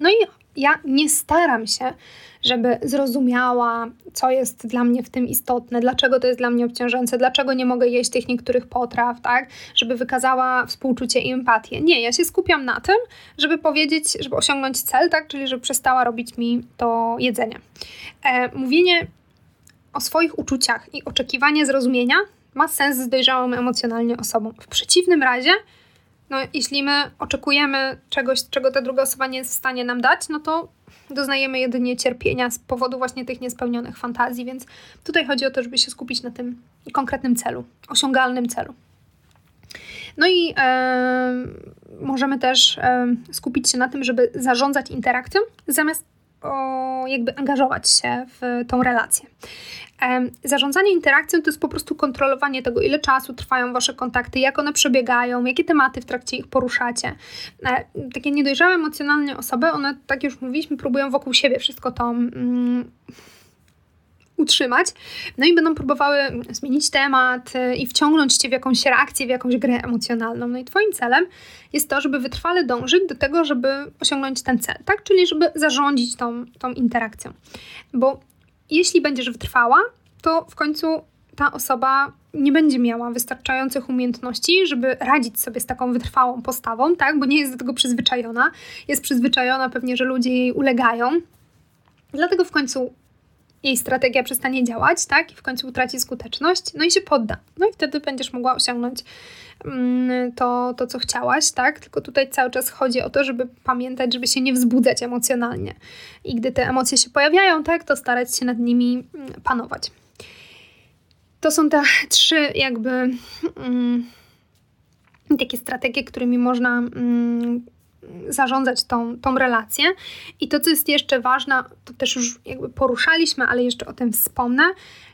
S1: No i ja nie staram się, żeby zrozumiała, co jest dla mnie w tym istotne, dlaczego to jest dla mnie obciążające, dlaczego nie mogę jeść tych niektórych potraw, tak? Żeby wykazała współczucie i empatię. Nie, ja się skupiam na tym, żeby powiedzieć, żeby osiągnąć cel, tak? Czyli żeby przestała robić mi to jedzenie. E, mówienie o swoich uczuciach i oczekiwanie zrozumienia ma sens z dojrzałą emocjonalnie osobą. W przeciwnym razie no, jeśli my oczekujemy czegoś, czego ta druga osoba nie jest w stanie nam dać, no to doznajemy jedynie cierpienia z powodu właśnie tych niespełnionych fantazji, więc tutaj chodzi o to, żeby się skupić na tym konkretnym celu, osiągalnym celu. No i e, możemy też e, skupić się na tym, żeby zarządzać interakcją, zamiast o, jakby angażować się w tą relację. Zarządzanie interakcją to jest po prostu kontrolowanie tego, ile czasu trwają Wasze kontakty, jak one przebiegają, jakie tematy w trakcie ich poruszacie. E, takie niedojrzałe emocjonalnie osoby, one, tak już mówiliśmy, próbują wokół siebie wszystko to mm, utrzymać, no i będą próbowały zmienić temat y, i wciągnąć Cię w jakąś reakcję, w jakąś grę emocjonalną. No i Twoim celem jest to, żeby wytrwale dążyć do tego, żeby osiągnąć ten cel, tak? Czyli żeby zarządzić tą, tą interakcją. Bo jeśli będziesz wytrwała, to w końcu ta osoba nie będzie miała wystarczających umiejętności, żeby radzić sobie z taką wytrwałą postawą, tak? Bo nie jest do tego przyzwyczajona. Jest przyzwyczajona pewnie, że ludzie jej ulegają. Dlatego w końcu jej strategia przestanie działać, tak? I w końcu utraci skuteczność, no i się podda. No i wtedy będziesz mogła osiągnąć mm, to, to, co chciałaś, tak? Tylko tutaj cały czas chodzi o to, żeby pamiętać, żeby się nie wzbudzać emocjonalnie. I gdy te emocje się pojawiają, tak, to starać się nad nimi mm, panować. To są te trzy jakby mm, takie strategie, którymi można zarządzać tą, tą relację. I to, co jest jeszcze ważne, to też już jakby poruszaliśmy, ale jeszcze o tym wspomnę,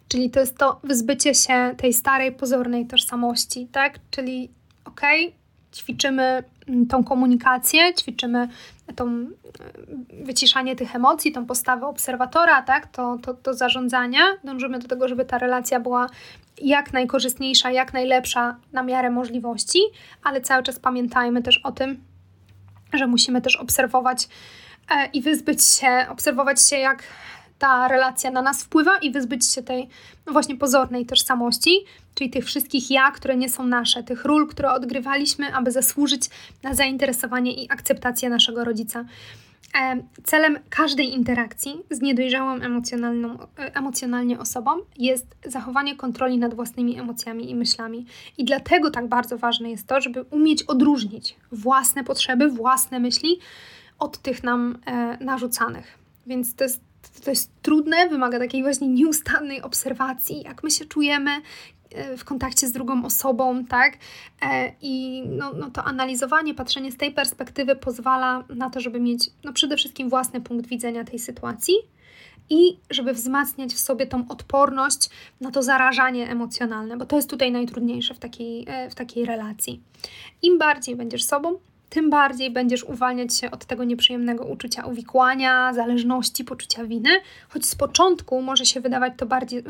S1: czyli to jest to wyzbycie się tej starej, pozornej tożsamości, tak? Czyli okej, okay, ćwiczymy mm, tą komunikację, ćwiczymy tą e, wyciszanie tych emocji, tą postawę obserwatora, tak? To, to, to zarządzanie. Dążymy do tego, żeby ta relacja była jak najkorzystniejsza, jak najlepsza na miarę możliwości, ale cały czas pamiętajmy też o tym, że musimy też obserwować e, i wyzbyć się, obserwować się, jak ta relacja na nas wpływa i wyzbyć się tej no właśnie pozornej tożsamości, czyli tych wszystkich ja, które nie są nasze, tych ról, które odgrywaliśmy, aby zasłużyć na zainteresowanie i akceptację naszego rodzica. E, celem każdej interakcji z niedojrzałą e, emocjonalnie osobą jest zachowanie kontroli nad własnymi emocjami i myślami. I dlatego tak bardzo ważne jest to, żeby umieć odróżnić własne potrzeby, własne myśli od tych nam e, narzucanych. Więc to jest to jest trudne, wymaga takiej właśnie nieustannej obserwacji, jak my się czujemy, w kontakcie z drugą osobą, tak? E, I no, no to analizowanie, patrzenie z tej perspektywy pozwala na to, żeby mieć no przede wszystkim własny punkt widzenia tej sytuacji i żeby wzmacniać w sobie tą odporność na to zarażanie emocjonalne, bo to jest tutaj najtrudniejsze w takiej, e, w takiej relacji. Im bardziej będziesz sobą, tym bardziej będziesz uwalniać się od tego nieprzyjemnego uczucia uwikłania, zależności, poczucia winy, choć z początku może się wydawać to bardziej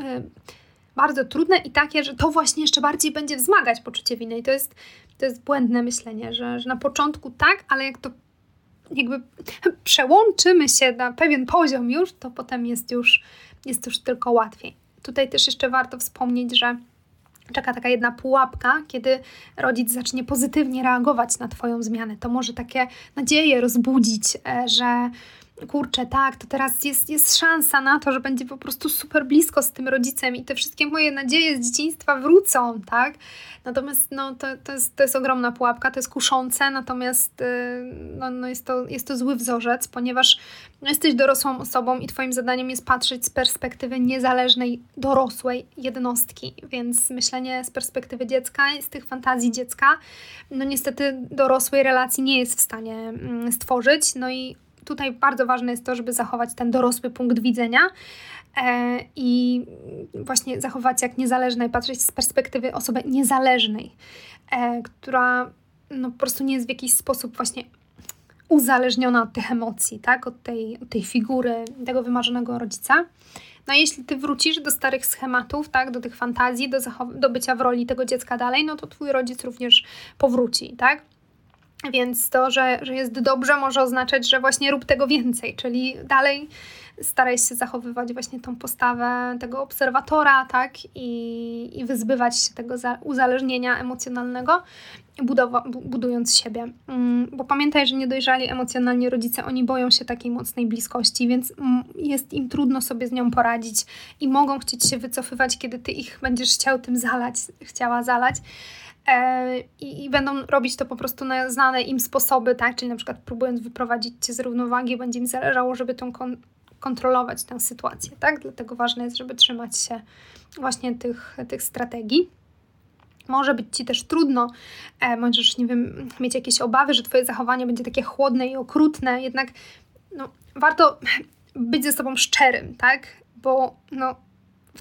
S1: bardzo trudne i takie, że to właśnie jeszcze bardziej będzie wzmagać poczucie winy. I to jest, to jest błędne myślenie, że, że na początku tak, ale jak to jakby przełączymy się na pewien poziom już, to potem jest już, jest już tylko łatwiej. Tutaj też jeszcze warto wspomnieć, że czeka taka jedna pułapka, kiedy rodzic zacznie pozytywnie reagować na Twoją zmianę. To może takie nadzieje rozbudzić, e, że kurczę, tak, to teraz jest, jest szansa na to, że będzie po prostu super blisko z tym rodzicem i te wszystkie moje nadzieje z dzieciństwa wrócą, tak? Natomiast no, to, to, jest, to jest ogromna pułapka, to jest kuszące, natomiast yy, no, no jest, to, jest to zły wzorzec, ponieważ no, jesteś dorosłą osobą i Twoim zadaniem jest patrzeć z perspektywy niezależnej, dorosłej jednostki, więc myślenie z perspektywy dziecka, z tych fantazji dziecka, no niestety dorosłej relacji nie jest w stanie mm, stworzyć, no i tutaj bardzo ważne jest to, żeby zachować ten dorosły punkt widzenia e, i właśnie zachować jak niezależna i patrzeć z perspektywy osoby niezależnej, e, która no, po prostu nie jest w jakiś sposób właśnie uzależniona od tych emocji, tak? od, tej, od tej figury, tego wymarzonego rodzica. No jeśli ty wrócisz do starych schematów, tak, do tych fantazji, do, do bycia w roli tego dziecka dalej, no to twój rodzic również powróci, tak? Więc to, że, że jest dobrze, może oznaczać, że właśnie rób tego więcej, czyli dalej staraj się zachowywać właśnie tą postawę tego obserwatora, tak, i, i wyzbywać się tego uzależnienia emocjonalnego, budowa, budując siebie. Mm, bo pamiętaj, że niedojrzali emocjonalnie rodzice, oni boją się takiej mocnej bliskości, więc mm, jest im trudno sobie z nią poradzić i mogą chcieć się wycofywać, kiedy ty ich będziesz chciał tym zalać, chciała zalać. E, I, I, będą robić to po prostu na znane im sposoby, tak? Czyli na przykład próbując wyprowadzić cię z równowagi, będzie im zależało, żeby tą kon kontrolować tę sytuację, tak? Dlatego ważne jest, żeby trzymać się właśnie tych, tych strategii. Może być ci też trudno, e, możesz, nie wiem, mieć jakieś obawy, że twoje zachowanie będzie takie chłodne i okrutne, jednak no, warto być ze sobą szczerym, tak? Bo no,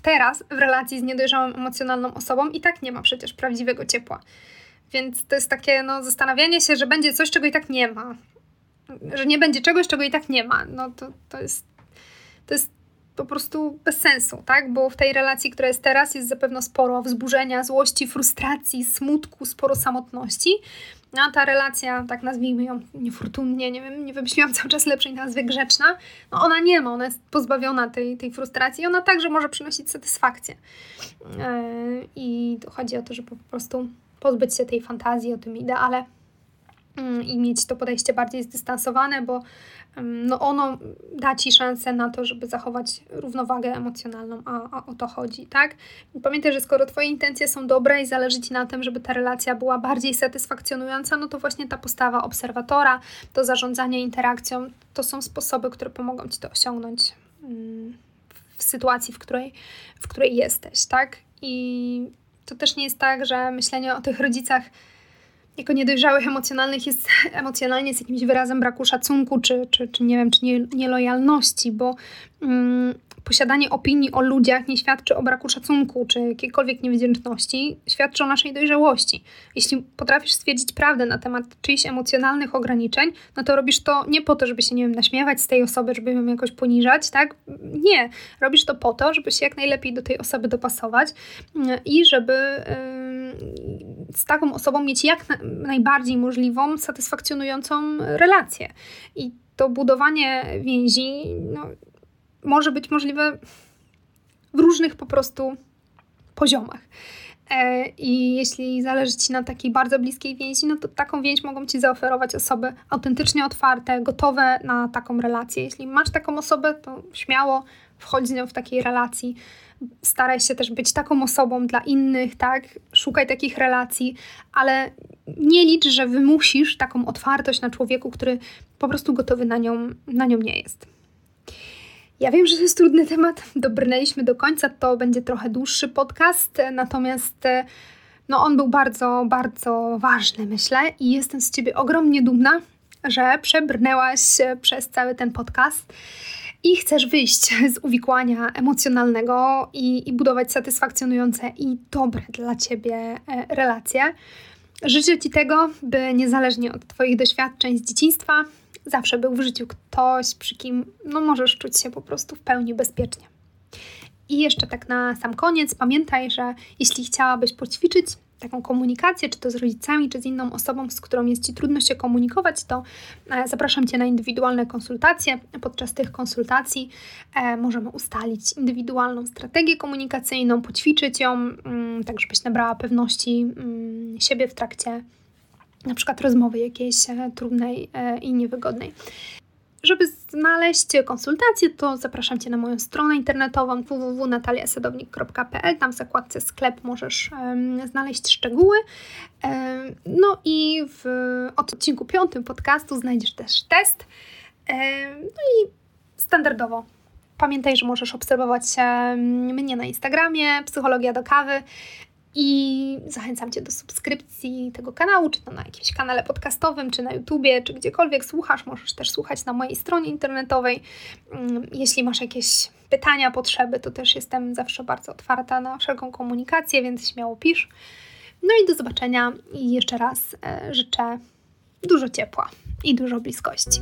S1: teraz w relacji z niedojrzałą emocjonalną osobą i tak nie ma przecież prawdziwego ciepła. Więc to jest takie no, zastanawianie się, że będzie coś, czego i tak nie ma. Że nie będzie czegoś, czego i tak nie ma. No to, to, jest, to jest po prostu bez sensu, tak? Bo w tej relacji, która jest teraz, jest zapewne sporo wzburzenia, złości, frustracji, smutku, sporo samotności. A ta relacja, tak nazwijmy ją niefortunnie, nie wiem, nie wymyśliłam cały czas lepszej nazwy, grzeczna, no ona nie ma, ona jest pozbawiona tej, tej frustracji i ona także może przynosić satysfakcję. Yy, I chodzi o to, żeby po prostu pozbyć się tej fantazji o tym ideale yy, i mieć to podejście bardziej zdystansowane, bo no ono da Ci szansę na to, żeby zachować równowagę emocjonalną, a, a o to chodzi, tak? Pamiętaj, że skoro Twoje intencje są dobre i zależy Ci na tym, żeby ta relacja była bardziej satysfakcjonująca, no to właśnie ta postawa obserwatora, to zarządzanie interakcją, to są sposoby, które pomogą Ci to osiągnąć w sytuacji, w której, w której jesteś, tak? I to też nie jest tak, że myślenie o tych rodzicach jako niedojrzałych emocjonalnych jest emocjonalnie z jakimś wyrazem braku szacunku, czy, czy, czy nie wiem, czy nie, nielojalności, bo mm, posiadanie opinii o ludziach nie świadczy o braku szacunku czy jakiejkolwiek niewdzięczności, świadczy o naszej dojrzałości. Jeśli potrafisz stwierdzić prawdę na temat czyichś emocjonalnych ograniczeń, no to robisz to nie po to, żeby się, nie wiem, naśmiewać z tej osoby, żeby ją jakoś poniżać, tak? Nie. Robisz to po to, żeby się jak najlepiej do tej osoby dopasować mm, i żeby z taką osobą mieć jak na, najbardziej możliwą, satysfakcjonującą relację. I to budowanie więzi, no, może być możliwe w różnych po prostu poziomach. E, I jeśli zależy Ci na takiej bardzo bliskiej więzi, no to taką więź mogą Ci zaoferować osoby autentycznie otwarte, gotowe na taką relację. Jeśli masz taką osobę, to śmiało wchodź z nią w takiej relacji. Staraj się też być taką osobą dla innych, tak? Szukaj takich relacji, ale nie licz, że wymusisz taką otwartość na człowieku, który po prostu gotowy na nią, na nią nie jest. Ja wiem, że to jest trudny temat. Dobrnęliśmy do końca, to będzie trochę dłuższy podcast, natomiast no, on był bardzo, bardzo ważny, myślę, i jestem z Ciebie ogromnie dumna, że przebrnęłaś przez cały ten podcast i chcesz wyjść z uwikłania emocjonalnego i, i budować satysfakcjonujące i dobre dla Ciebie e, relacje. Życzę Ci tego, by niezależnie od Twoich doświadczeń z dzieciństwa, zawsze był w życiu ktoś, przy kim no, możesz czuć się po prostu w pełni bezpiecznie. I jeszcze tak na sam koniec, pamiętaj, że jeśli chciałabyś poćwiczyć taką komunikację, czy to z rodzicami, czy z inną osobą, z którą jest Ci trudno się komunikować, to e, zapraszam Cię na indywidualne konsultacje. Podczas tych konsultacji e, możemy ustalić indywidualną strategię komunikacyjną, poćwiczyć ją, mm, tak żebyś nabrała pewności mm, siebie w trakcie na przykład rozmowy jakiejś e, trudnej e, i niewygodnej. Żeby znaleźć konsultację, to zapraszam Cię na moją stronę internetową www.nataliasadownik.pl. Tam w zakładce sklep możesz um, znaleźć szczegóły. Um, no i w odcinku piątym podcastu znajdziesz też test. Um, no i standardowo pamiętaj, że możesz obserwować mnie na Instagramie, Psychologia do kawy. I zachęcam Cię do subskrypcji tego kanału, czy to na jakimś kanale podcastowym, czy na YouTubie, czy gdziekolwiek słuchasz. Możesz też słuchać na mojej stronie internetowej. Mm, jeśli masz jakieś pytania, potrzeby, to też jestem zawsze bardzo otwarta na wszelką komunikację, więc śmiało pisz. No i do zobaczenia i jeszcze raz e, życzę dużo ciepła i dużo bliskości.